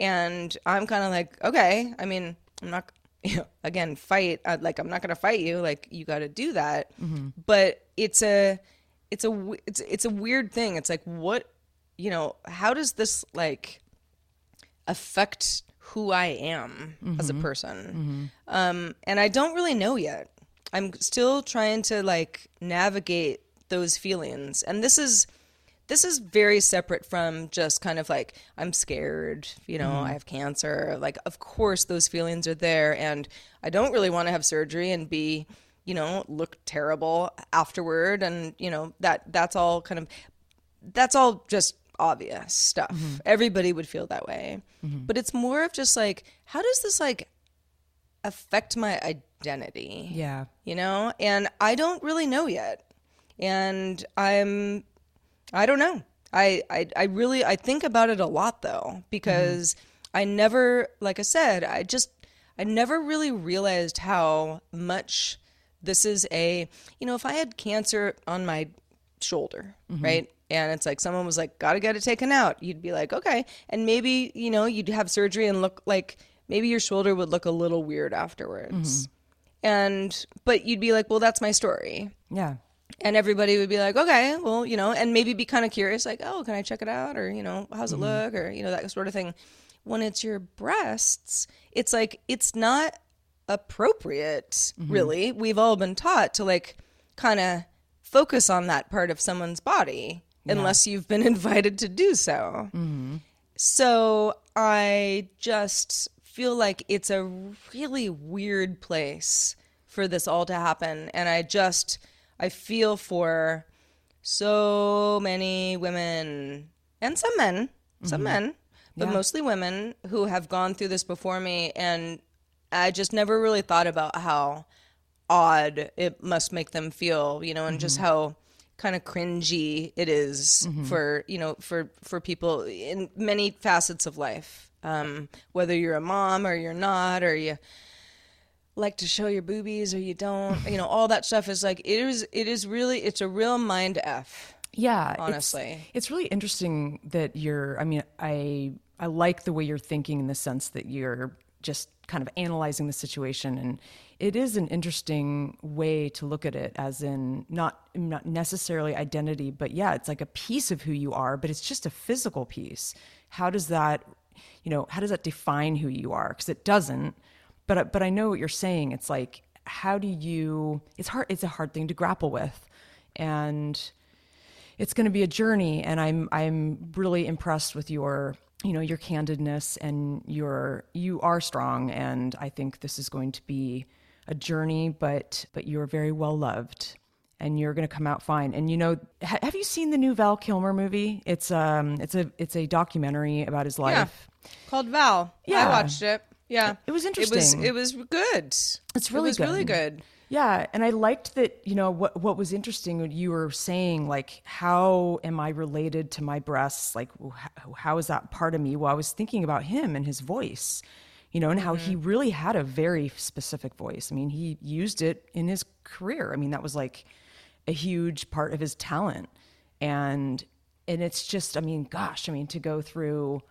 Speaker 2: And I'm kind of like, okay, I mean, I'm not, again, fight. i like, I'm not going to fight you. Like, you got to do that. Mm-hmm. But it's a, it's a it's, it's a weird thing. It's like, what, you know, how does this like, affect who I am as a mm-hmm. person. Mm-hmm. Um, and I don't really know yet. I'm still trying to like navigate those feelings. And this is this is very separate from just kind of like I'm scared, you know, mm-hmm. I have cancer. Like of course those feelings are there and I don't really want to have surgery and be, you know, look terrible afterward and, you know, that that's all kind of that's all just obvious stuff. Mm-hmm. Everybody would feel that way. Mm-hmm. But it's more of just like, how does this like affect my identity?
Speaker 3: Yeah.
Speaker 2: You know? And I don't really know yet. And I'm I don't know. I I, I really I think about it a lot though, because I never like I said, I just I never really realized how much this is a you know, if I had cancer on my shoulder, mm-hmm. right? And it's like someone was like, gotta get it taken out. You'd be like, okay. And maybe, you know, you'd have surgery and look like maybe your shoulder would look a little weird afterwards. Mm-hmm. And, but you'd be like, well, that's my story.
Speaker 3: Yeah.
Speaker 2: And everybody would be like, okay, well, you know, and maybe be kind of curious, like, oh, can I check it out? Or, you know, how's it mm-hmm. look? Or, you know, that sort of thing. When it's your breasts, it's like, it's not appropriate, mm-hmm. really. We've all been taught to like kind of focus on that part of someone's body unless you've been invited to do so. Mm-hmm. So I just feel like it's a really weird place for this all to happen. And I just, I feel for so many women and some men, some mm-hmm. men, but mostly women who have gone through this before me. And I just never really thought about how odd it must make them feel, you know, and just mm-hmm. how kind of cringy it is mm-hmm. for you know for for people in many facets of life um whether you're a mom or you're not or you like to show your boobies or you don't you know all that stuff is like it is it is really it's a real mind f
Speaker 3: Yeah, it's-
Speaker 2: Honestly.
Speaker 3: it's, really interesting that you're. I mean, I I like the way you're thinking in the sense that you're just kind of analyzing the situation, and it is an interesting way to look at it, as in not not necessarily identity, but yeah, it's like a piece of who you are, but it's just a physical piece. How does that, you know, how does that define who you are? Because it doesn't. But I- but I know what you're saying. It's like how do you? It's hard. It's a hard thing to grapple with, and it's going to be a journey and i'm i'm really impressed with your you know your candidness and your you are strong and i think this is going to be a journey but but you're very well loved and you're going to come out fine and you know ha- have you seen the new val kilmer movie it's um it's a it's a documentary about his life yeah.
Speaker 2: called val
Speaker 3: Yeah.
Speaker 2: i watched it yeah
Speaker 3: It was interesting.
Speaker 2: it was it was good
Speaker 3: It's really good.
Speaker 2: it was really
Speaker 3: good.
Speaker 2: good
Speaker 3: Yeah, and I liked that. You know what? What was interesting? You were saying, like, how am I related to my breasts? Like, how, how is that part of me? Well, I was thinking about him and his voice, you know, and how he mm-hmm. really had a very specific voice. I mean, he used it in his career. I mean, that was like a huge part of his talent, and and it's just, I mean, gosh, I mean, to go through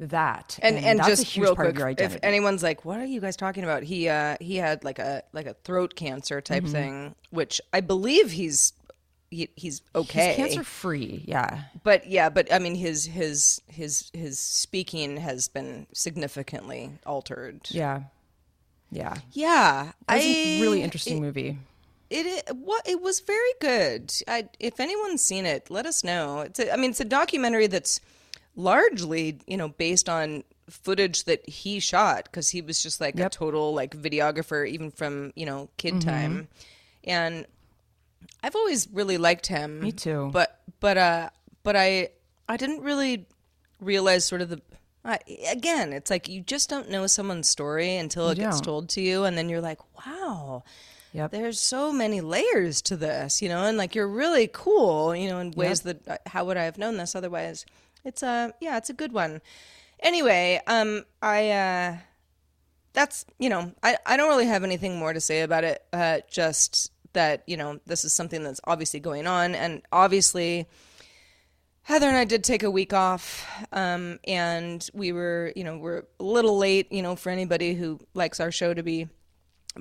Speaker 3: that
Speaker 2: and and,
Speaker 3: that's
Speaker 2: just
Speaker 3: a huge
Speaker 2: real quick, if anyone's like, "What are you guys talking about?" He uh, he had like a like a throat cancer type
Speaker 3: Mm-hmm.
Speaker 2: thing, which I believe he's he, he's okay.
Speaker 3: He's cancer free. Yeah.
Speaker 2: but yeah, but I mean his his his his speaking has been significantly altered.
Speaker 3: Yeah. Yeah.
Speaker 2: Yeah,
Speaker 3: was a really interesting movie.
Speaker 2: It, it what it was very good. I if anyone's seen it, let us know. It's a, I mean it's a documentary that's largely you know based on footage that he shot because he was just like a total like videographer, even from you know kid
Speaker 3: Mm-hmm.
Speaker 2: time, and I've always really liked him.
Speaker 3: Me too.
Speaker 2: But but uh but I I didn't really realize sort of the. I again, it's like you just don't know someone's story until it gets told to you, and then you're like, wow,
Speaker 3: Yep.
Speaker 2: there's so many layers to this, you know, and like you're really cool, you know, in ways that uh, how would I have known this otherwise? It's a yeah, it's a good one. Anyway, um, I uh, that's you know, I I don't really have anything more to say about it. Uh, just that you know, this is something that's obviously going on, and obviously. Heather and I did take a week off, um, and we were, you know, we're a little late, you know, for anybody who likes our show to be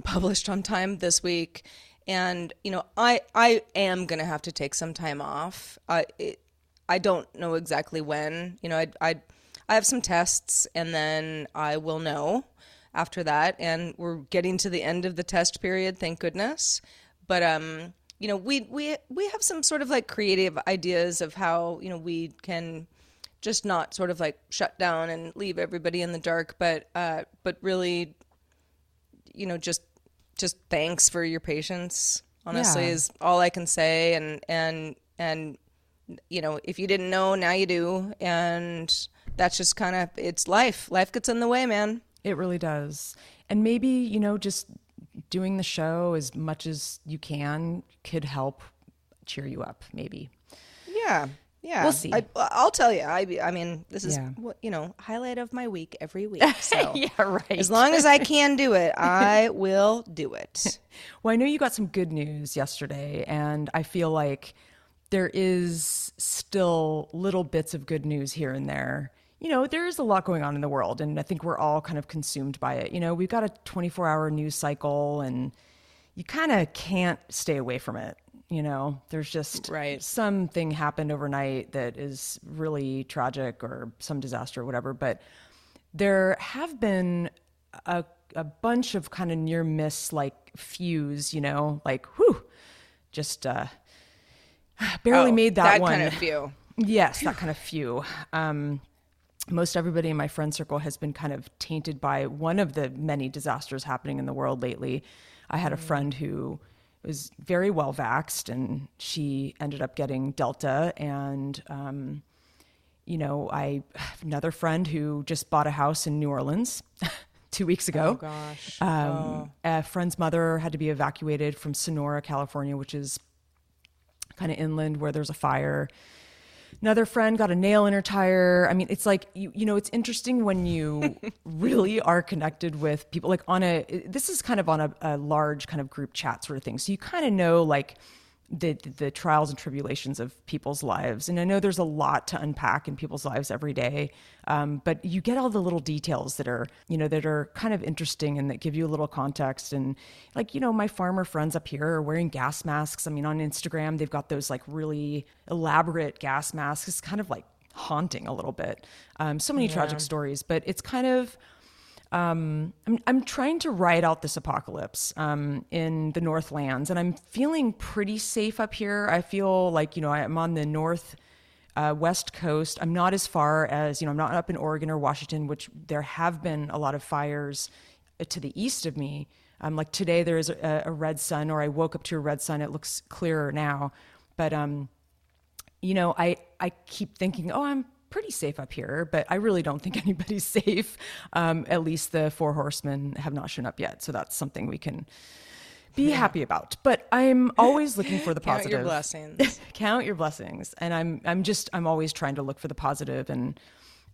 Speaker 2: published on time this week and you know i i am gonna have to take some time off i it, i don't know exactly when. You know i i i have some tests and then i will know after that. And we're getting to the end of the test period thank goodness. But um you know we we we have some sort of like creative ideas of how you know we can just not sort of like shut down and leave everybody in the dark. But uh but really you know just just thanks for your patience honestly
Speaker 3: Yeah.
Speaker 2: is all i can say. And and and you know if you didn't know now you do and that's just kind of it's life life gets in the way man
Speaker 3: It really does. And maybe, you know, just doing the show as much as you can could help cheer you up, maybe.
Speaker 2: yeah yeah
Speaker 3: We'll see.
Speaker 2: I, i'll tell you i i mean this is
Speaker 3: Yeah.
Speaker 2: what you know highlight of my week every week so
Speaker 3: Yeah, right.
Speaker 2: as long as i can do it i will do it
Speaker 3: Well, I know you got some good news yesterday, and I feel like there is still little bits of good news here and there. You know, there is a lot going on in the world, and I think we're all kind of consumed by it. You know, we've got a 24 hour news cycle, and you kind of can't stay away from it. You know, there's just
Speaker 2: Right.
Speaker 3: something happened overnight that is really tragic or some disaster or whatever. But there have been a, a bunch of kind of near miss like fuse, you know, like whew, just uh, barely
Speaker 2: Oh,
Speaker 3: made that,
Speaker 2: that
Speaker 3: one.
Speaker 2: kind of few
Speaker 3: Yes, that kind of few. Um, most everybody in my friend circle has been kind of tainted by one of the many disasters happening in the world lately. I had a friend who was very well vaxxed and she ended up getting Delta. And, um, you know, I have another friend who just bought a house in New Orleans two weeks ago.
Speaker 2: oh gosh
Speaker 3: Um, A friend's mother had to be evacuated from Sonora, California, which is kind of inland where there's a fire. Another friend got a nail in her tire. I mean, it's like you you know, it's interesting when you really are connected with people like on a this is kind of on a, a large kind of group chat sort of thing. So you kind of know like the the trials and tribulations of people's lives. And I know there's a lot to unpack in people's lives every day, um, but you get all the little details that are you know that are kind of interesting and that give you a little context. And like you know, my farmer friends up here are wearing gas masks. I mean, on Instagram they've got those like really elaborate gas masks. It's kind of like haunting a little bit. Um, so many tragic stories, but it's kind of um, I'm, I'm trying to ride out this apocalypse um, in the Northlands, and I'm feeling pretty safe up here. I feel like, you know, I'm on the north uh, west coast. I'm not as far as, you know, I'm not up in Oregon or Washington, which there have been a lot of fires uh, to the east of me. Um, like today, there is a, a red sun, or I woke up to a red sun. It looks clearer now. But, um, you know, I, I keep thinking, oh, I'm pretty safe up here, but I really don't think anybody's safe. Um, at least the four horsemen have not shown up yet. So that's something we can be happy about. But I'm always looking for the
Speaker 2: Count
Speaker 3: positive.
Speaker 2: your blessings.
Speaker 3: Count your blessings. And I'm, I'm just, I'm always trying to look for the positive and,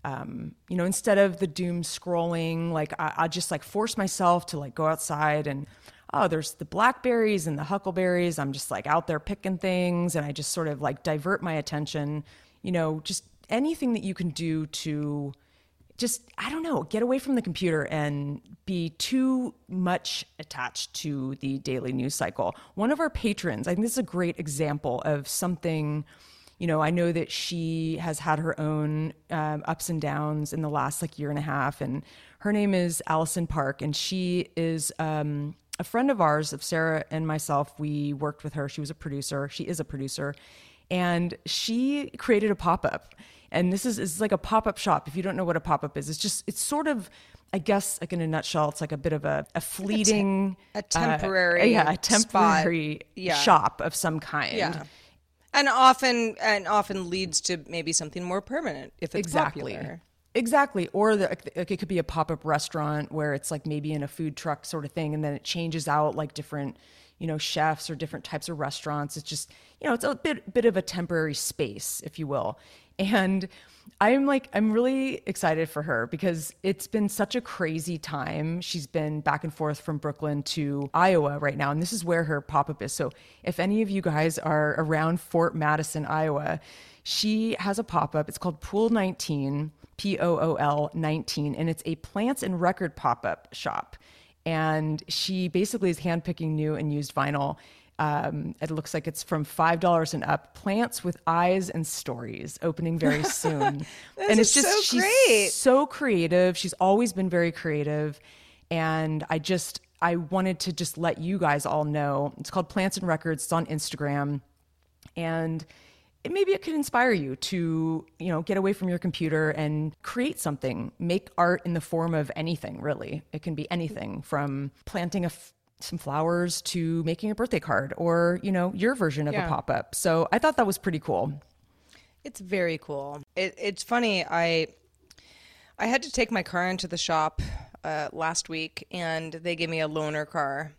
Speaker 3: um, you know, instead of the doom scrolling, like I, I just like force myself to like go outside and, oh, there's the blackberries and the huckleberries. I'm just like out there picking things and I just sort of like divert my attention, you know, just anything that you can do to just I don't know, get away from the computer and be too much attached to the daily news cycle. One of our patrons, I think this is a great example of something. You know, I know that she has had her own um, ups and downs in the last like year and a half, and her name is Allison Park, and she is um, a friend of ours, of Sarah and myself. We worked with her. She was a producer. She is a producer, and she created a pop up And this is, is like a pop up shop. If you don't know what a pop up is, it's just, it's sort of, I guess, like in a nutshell, it's like a bit of a, a fleeting,
Speaker 2: a
Speaker 3: uh,
Speaker 2: temporary
Speaker 3: yeah, a temporary.
Speaker 2: Yeah.
Speaker 3: shop of some kind.
Speaker 2: Yeah. And often and often leads to maybe something more permanent if it's
Speaker 3: exactly.
Speaker 2: popular.
Speaker 3: Exactly. Or the, like it could be a pop up restaurant where it's like maybe in a food truck sort of thing, and then it changes out like different, you know, chefs or different types of restaurants. It's just, you know, it's a bit bit of a temporary space, if you will. And I'm like, I'm really excited for her because it's been such a crazy time. She's been back and forth from Brooklyn to Iowa right now, and this is where her pop up is. So if any of you guys are around Fort Madison, Iowa, she has a pop up. It's called Pool 19, P O O L 19, and it's a plants and record pop up shop. And she basically is handpicking new and used vinyl. Um, it looks like it's from five dollars and up. Plants with eyes and stories opening very soon, and it's just
Speaker 2: so
Speaker 3: she's
Speaker 2: great.
Speaker 3: so creative. She's always been very creative, and I just I wanted to just let you guys all know. It's called Plants and Records. It's on Instagram, and maybe it could inspire you to you know get away from your computer and create something make art in the form of anything really it can be anything from planting a f- some flowers to making a birthday card or you know your version of
Speaker 2: Yeah.
Speaker 3: a pop-up so i thought that was pretty cool
Speaker 2: It's very cool. It, it's funny. I I had to take my car into the shop uh, last week, and they gave me a loaner car,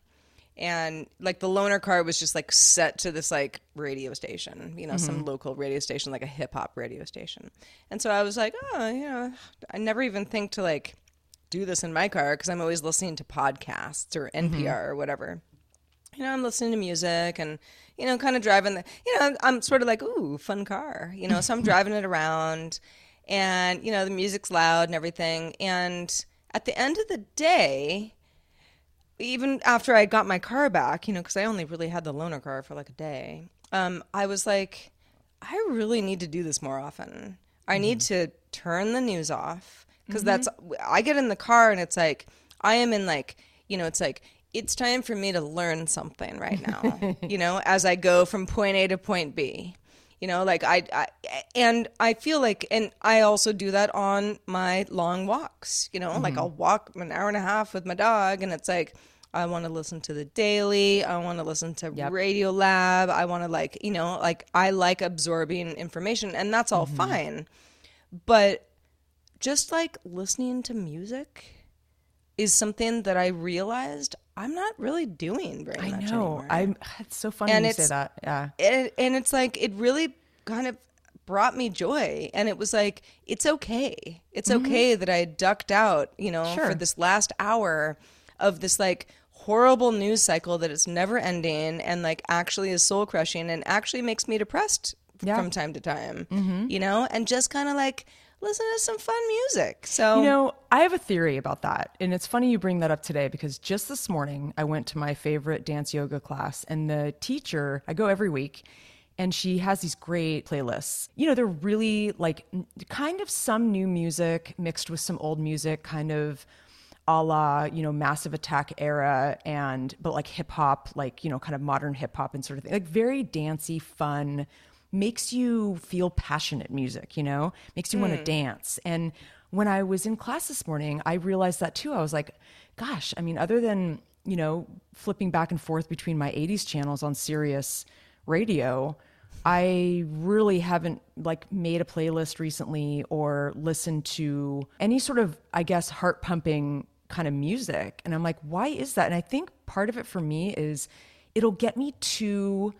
Speaker 2: and like the loaner car was just like set to this like radio station, you know, some mm-hmm. local radio station, like a hip hop radio station. And so I was like, oh, you know, I never even think to like do this in my car because I'm always listening to podcasts or mm-hmm. NPR or whatever you know, I'm listening to music and, you know, kind of driving the, you know, I'm sort of like, ooh, fun car, you know, so I'm driving it around and, you know, the music's loud and everything. And at the end of the day, even after I got my car back, you know, because I only really had the loaner car for like a day, um, I was like, I really need to do this more often. I need to turn the news off because that's, I get in the car and it's like, I am in like, you know, it's like, it's time for me to learn something right now, you know, as I go from point A to point B. You know, like I, I, and I feel like, and I also do that on my long walks. You know, like mm-hmm. I'll walk an hour and a half with my dog, and it's like I want to listen to the daily. I want to listen to Radiolab. I want to like, you know, like I like absorbing information, and that's all mm-hmm. fine. But just like listening to music is something that I realized I'm not really doing very
Speaker 3: i
Speaker 2: much
Speaker 3: know.
Speaker 2: anymore.
Speaker 3: I'm it's so funny
Speaker 2: And
Speaker 3: you say that. Yeah.
Speaker 2: And, and it's like it really kind of brought me joy. And it was like it's okay. It's okay that i ducked out you know
Speaker 3: Mm-hmm. Sure.
Speaker 2: for this last hour of this like horrible news cycle that is never ending and like actually is soul crushing and actually makes me depressed
Speaker 3: Yeah.
Speaker 2: from time to time you know? And just kind of like listen to some fun music so
Speaker 3: You know, I have a theory about that. And it's funny you bring that up today because just this morning I went to my favorite dance yoga class and the teacher, I go every week, and she has these great playlists. You know, they're really like kind of some new music mixed with some old music, kind of a la, you know, Massive Attack era and, but like hip hop, like, you know, kind of modern hip hop and sort of thing. Like very dancey, fun, makes you feel passionate music, you know, makes you want to hmm. dance. And when I was in class this morning, I realized that too. I was like, gosh, I mean, other than, you know, flipping back and forth between my 80s channels on Sirius radio, I really haven't like made a playlist recently or listened to any sort of, I guess, heart pumping kind of music. And I'm like, why is that? And I think part of it for me is it'll get me to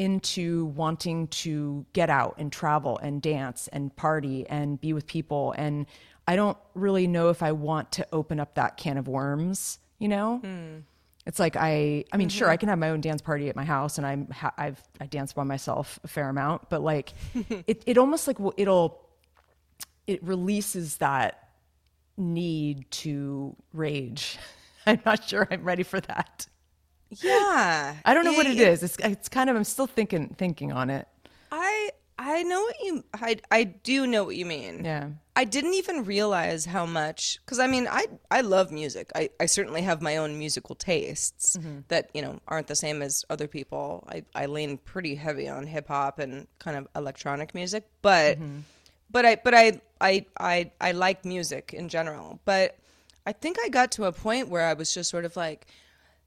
Speaker 3: into wanting to get out and travel and dance and party and be with people. And I don't really know if I want to open up that can of worms, you know? Hmm. It's like I, I mean, sure, I mm-hmm. can have my own dance party at my house, and I'm, ha- I've, I dance by myself a fair amount, but like, it, it almost like it'll, it releases that need to rage. I'm not sure I'm ready for that.
Speaker 2: Yeah
Speaker 3: I don't know what
Speaker 2: Yeah,
Speaker 3: it is. It's, it's kind of, I'm still thinking, thinking on it.
Speaker 2: I I know what you I I do know what you mean.
Speaker 3: Yeah.
Speaker 2: I didn't even realize how much cuz I mean I I love music. I I certainly have my own musical tastes mm-hmm. that, you know, aren't the same as other people. I I lean pretty heavy on hip hop and kind of electronic music, but mm-hmm. but I but I I I I like music in general. But I think I got to a point where I was just sort of like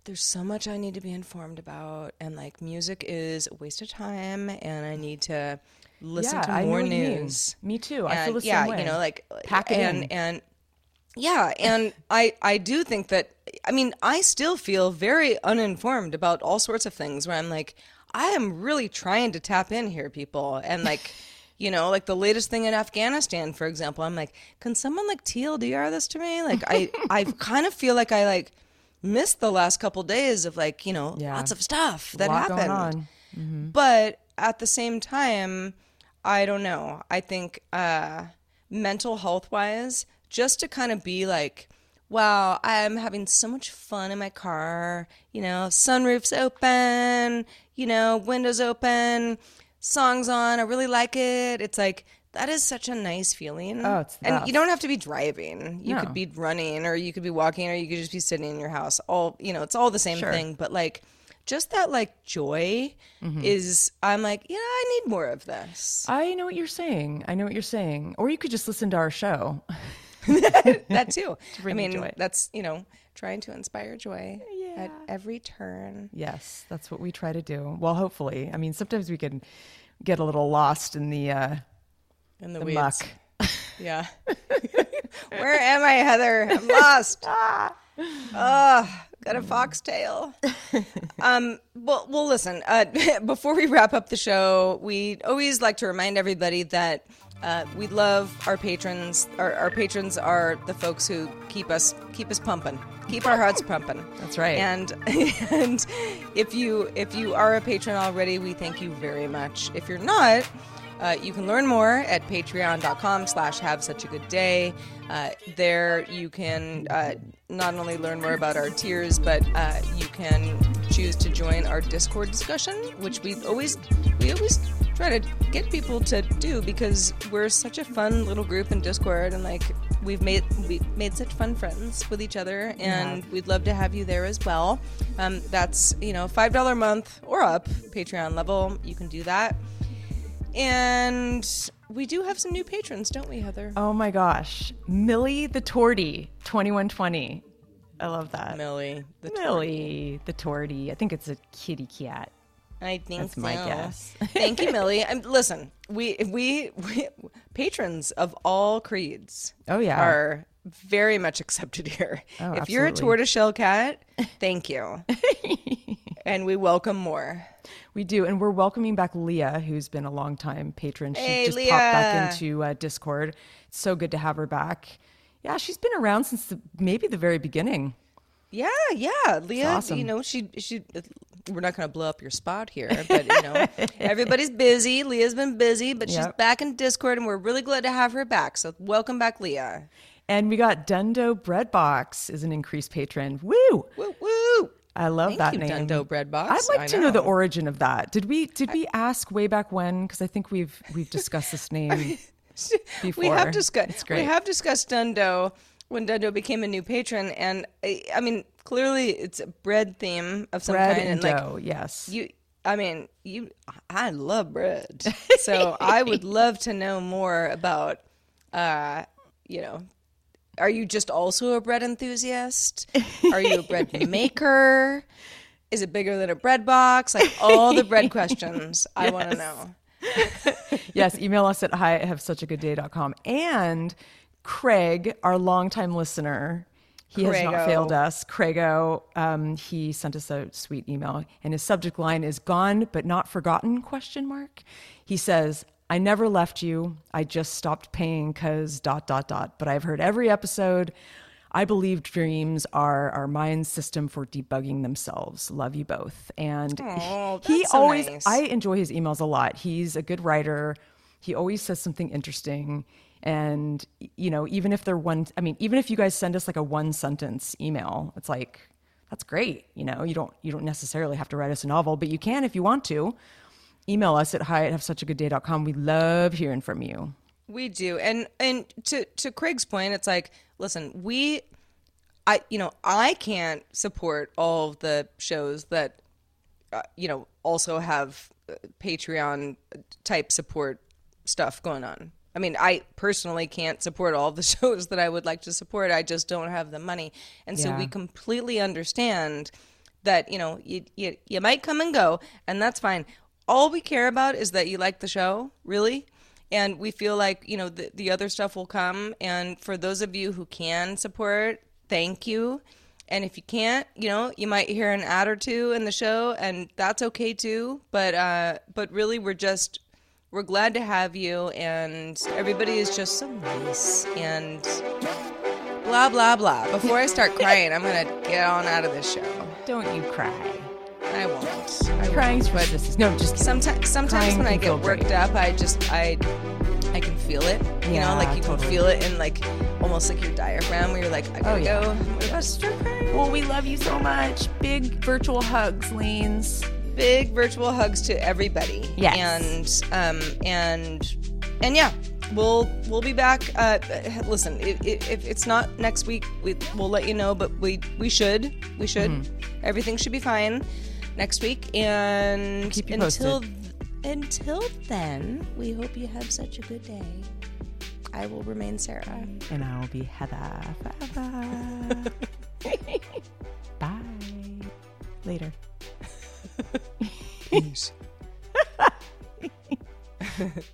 Speaker 2: there's so much I need to be informed about and like music is a waste of time and I need to listen
Speaker 3: Yeah,
Speaker 2: to more
Speaker 3: what you mean.
Speaker 2: news.
Speaker 3: Me too. I feel the same
Speaker 2: yeah,
Speaker 3: way.
Speaker 2: you know, like
Speaker 3: Pack it
Speaker 2: and
Speaker 3: in.
Speaker 2: and yeah, and I I do think that I mean I still feel very uninformed about all sorts of things where I'm like I am really trying to tap in here, people, and like. You know, like the latest thing in Afghanistan, for example, I'm like, can someone like TLDR this to me? Like, I, I kind of feel like I like missed the last couple days of like, you know,
Speaker 3: Yeah.
Speaker 2: lots of stuff that happened.
Speaker 3: on.
Speaker 2: But at the same time, I don't know. I think uh, mental health wise, just to kind of be like, wow, I'm having so much fun in my car. You know, sunroof's open, you know, windows open, songs on. I really like it. It's like, that is such a nice feeling.
Speaker 3: Oh, it's
Speaker 2: and
Speaker 3: best.
Speaker 2: you don't have to be driving. You
Speaker 3: No.
Speaker 2: could be running, or you could be walking, or you could just be sitting in your house. All you know, it's all the same thing. But like, just that like joy
Speaker 3: Mm-hmm.
Speaker 2: is. I'm like, yeah, I need more of this.
Speaker 3: I know what you're saying. I know what you're saying. Or you could just listen to our show.
Speaker 2: that too. I
Speaker 3: bring you
Speaker 2: mean,
Speaker 3: joy.
Speaker 2: that's you know, trying to inspire joy at every turn.
Speaker 3: Yes, that's what we try to do. Well, hopefully. I mean, sometimes we can get a little lost in the uh,
Speaker 2: In the,
Speaker 3: the muck.
Speaker 2: Yeah. Where am I, Heather? I'm lost. ah. Oh, got a foxtail. um, well, well, listen. Uh, before we wrap up the show, we always like to remind everybody that uh, we love our patrons. Our, our patrons are the folks who keep us keep us pumping, keep our hearts pumping.
Speaker 3: That's right.
Speaker 2: And and if you if you are a patron already, we thank you very much. If you're not. Uh, you can learn more at patreon.com slash have such a good day. Uh, there you can uh, not only learn more about our tiers, but uh, you can choose to join our Discord discussion, which we always we always try to get people to do because we're such a fun little group in Discord and like we've made we made such fun friends with each other and we'd love to have you there as well. Um, that's you know five dollar a month or up Patreon level. You can do that. And we do have some new patrons, don't we, Heather?
Speaker 3: Oh my gosh. Millie the Torty, 2120. I love that.
Speaker 2: Millie, the
Speaker 3: Millie the Torty. I think it's a kitty cat.
Speaker 2: I think
Speaker 3: That's my
Speaker 2: so.
Speaker 3: guess.
Speaker 2: Thank you, Millie. And listen, we, we we patrons of all creeds.
Speaker 3: Oh, yeah.
Speaker 2: are very much accepted here.
Speaker 3: Oh,
Speaker 2: if you're a tortoiseshell cat, thank you, and we welcome more.
Speaker 3: We do, and we're welcoming back Leah, who's been a long time patron. She
Speaker 2: Hey,
Speaker 3: just popped back into uh, Discord. It's so good to have her back. Yeah, she's been around since the, maybe the very beginning.
Speaker 2: Yeah, yeah, Leah.
Speaker 3: awesome.
Speaker 2: You know, she she. We're not going to blow up your spot here, but you know, everybody's busy. Leah's been busy, but she's back in Discord, and we're really glad to have her back. So welcome back, Leah.
Speaker 3: And we got Dundo Breadbox is an increased patron. Woo!
Speaker 2: Woo woo.
Speaker 3: I love
Speaker 2: Thank
Speaker 3: that
Speaker 2: you,
Speaker 3: name.
Speaker 2: Dundo Breadbox.
Speaker 3: I'd like
Speaker 2: I
Speaker 3: to know. the origin of that. Did we did we ask way back when? Because I think we've we've discussed this name before.
Speaker 2: We have discussed.
Speaker 3: It's
Speaker 2: We have discussed Dundo when Dundo became a new patron, and I, I mean, clearly it's a bread theme of some
Speaker 3: bread
Speaker 2: kind,
Speaker 3: and
Speaker 2: like
Speaker 3: dough. yes.
Speaker 2: you. I mean, you. I love bread, so I would love to know more about. Uh, you know, are you just also a bread enthusiast? Are you a bread maker? Is it bigger than a bread box? Like all the bread questions I want to know.
Speaker 3: yes, email us at hi at have such a good day.com. And Craig, our longtime listener, he has not failed us. Craigo, um, he sent us a sweet email, and his subject line is "Gone but not forgotten?" Question mark. He says, "I never left you. I just stopped paying cause dot dot dot. But I've heard every episode. I believe dreams are our mind's system for debugging themselves. Love you both." And he
Speaker 2: so
Speaker 3: always,
Speaker 2: nice.
Speaker 3: I enjoy his emails a lot. He's a good writer. He always says something interesting. And, you know, even if they're one, I mean, even if you guys send us like a one sentence email, it's like, that's great. You know, you don't, you don't necessarily have to write us a novel, but you can if you want to. Email us at hi at have such a good day.com. We love hearing from you.
Speaker 2: We do, and and to to Craig's point, it's like, listen, we, I you know I can't support all of the shows that, uh, you know, also have uh, Patreon type support stuff going on. I mean, I personally can't support all the shows that I would like to support. I just don't have the money. And so we completely understand that, you know, you, you, you might come and go, and that's fine. All we care about is that you like the show, really. And we feel like, you know, the, the other stuff will come. And for those of you who can support, thank you. And if you can't, you know, you might hear an ad or two in the show, and that's okay too. But uh, but really, we're just we're glad to have you, and everybody is just so nice and blah blah blah. Before I start crying, I'm gonna get on out of this show.
Speaker 3: Don't you cry.
Speaker 2: I won't. I won't.
Speaker 3: Crying's what this is. No, just.
Speaker 2: Sometimes, sometimes when I get worked
Speaker 3: great.
Speaker 2: up, I just I I can feel it. You
Speaker 3: Yeah,
Speaker 2: know, like you
Speaker 3: totally.
Speaker 2: can feel it in like almost like your diaphragm, where you're like, I gotta
Speaker 3: Oh, yeah.
Speaker 2: go. I'm about to.
Speaker 3: Well, we love you so much. Big virtual hugs, Leans.
Speaker 2: big virtual hugs to everybody.
Speaker 3: Yes.
Speaker 2: And um and and yeah, we'll we'll be back. Uh, listen, if, if it's not next week, we, we'll let you know. But we we should we should
Speaker 3: Mm-hmm.
Speaker 2: everything should be fine next week. And
Speaker 3: Keep you
Speaker 2: until
Speaker 3: posted.
Speaker 2: until then, we hope you have such a good day. I will remain Sarah.
Speaker 3: And I will be Heather forever. Bye. Later.
Speaker 4: Peace.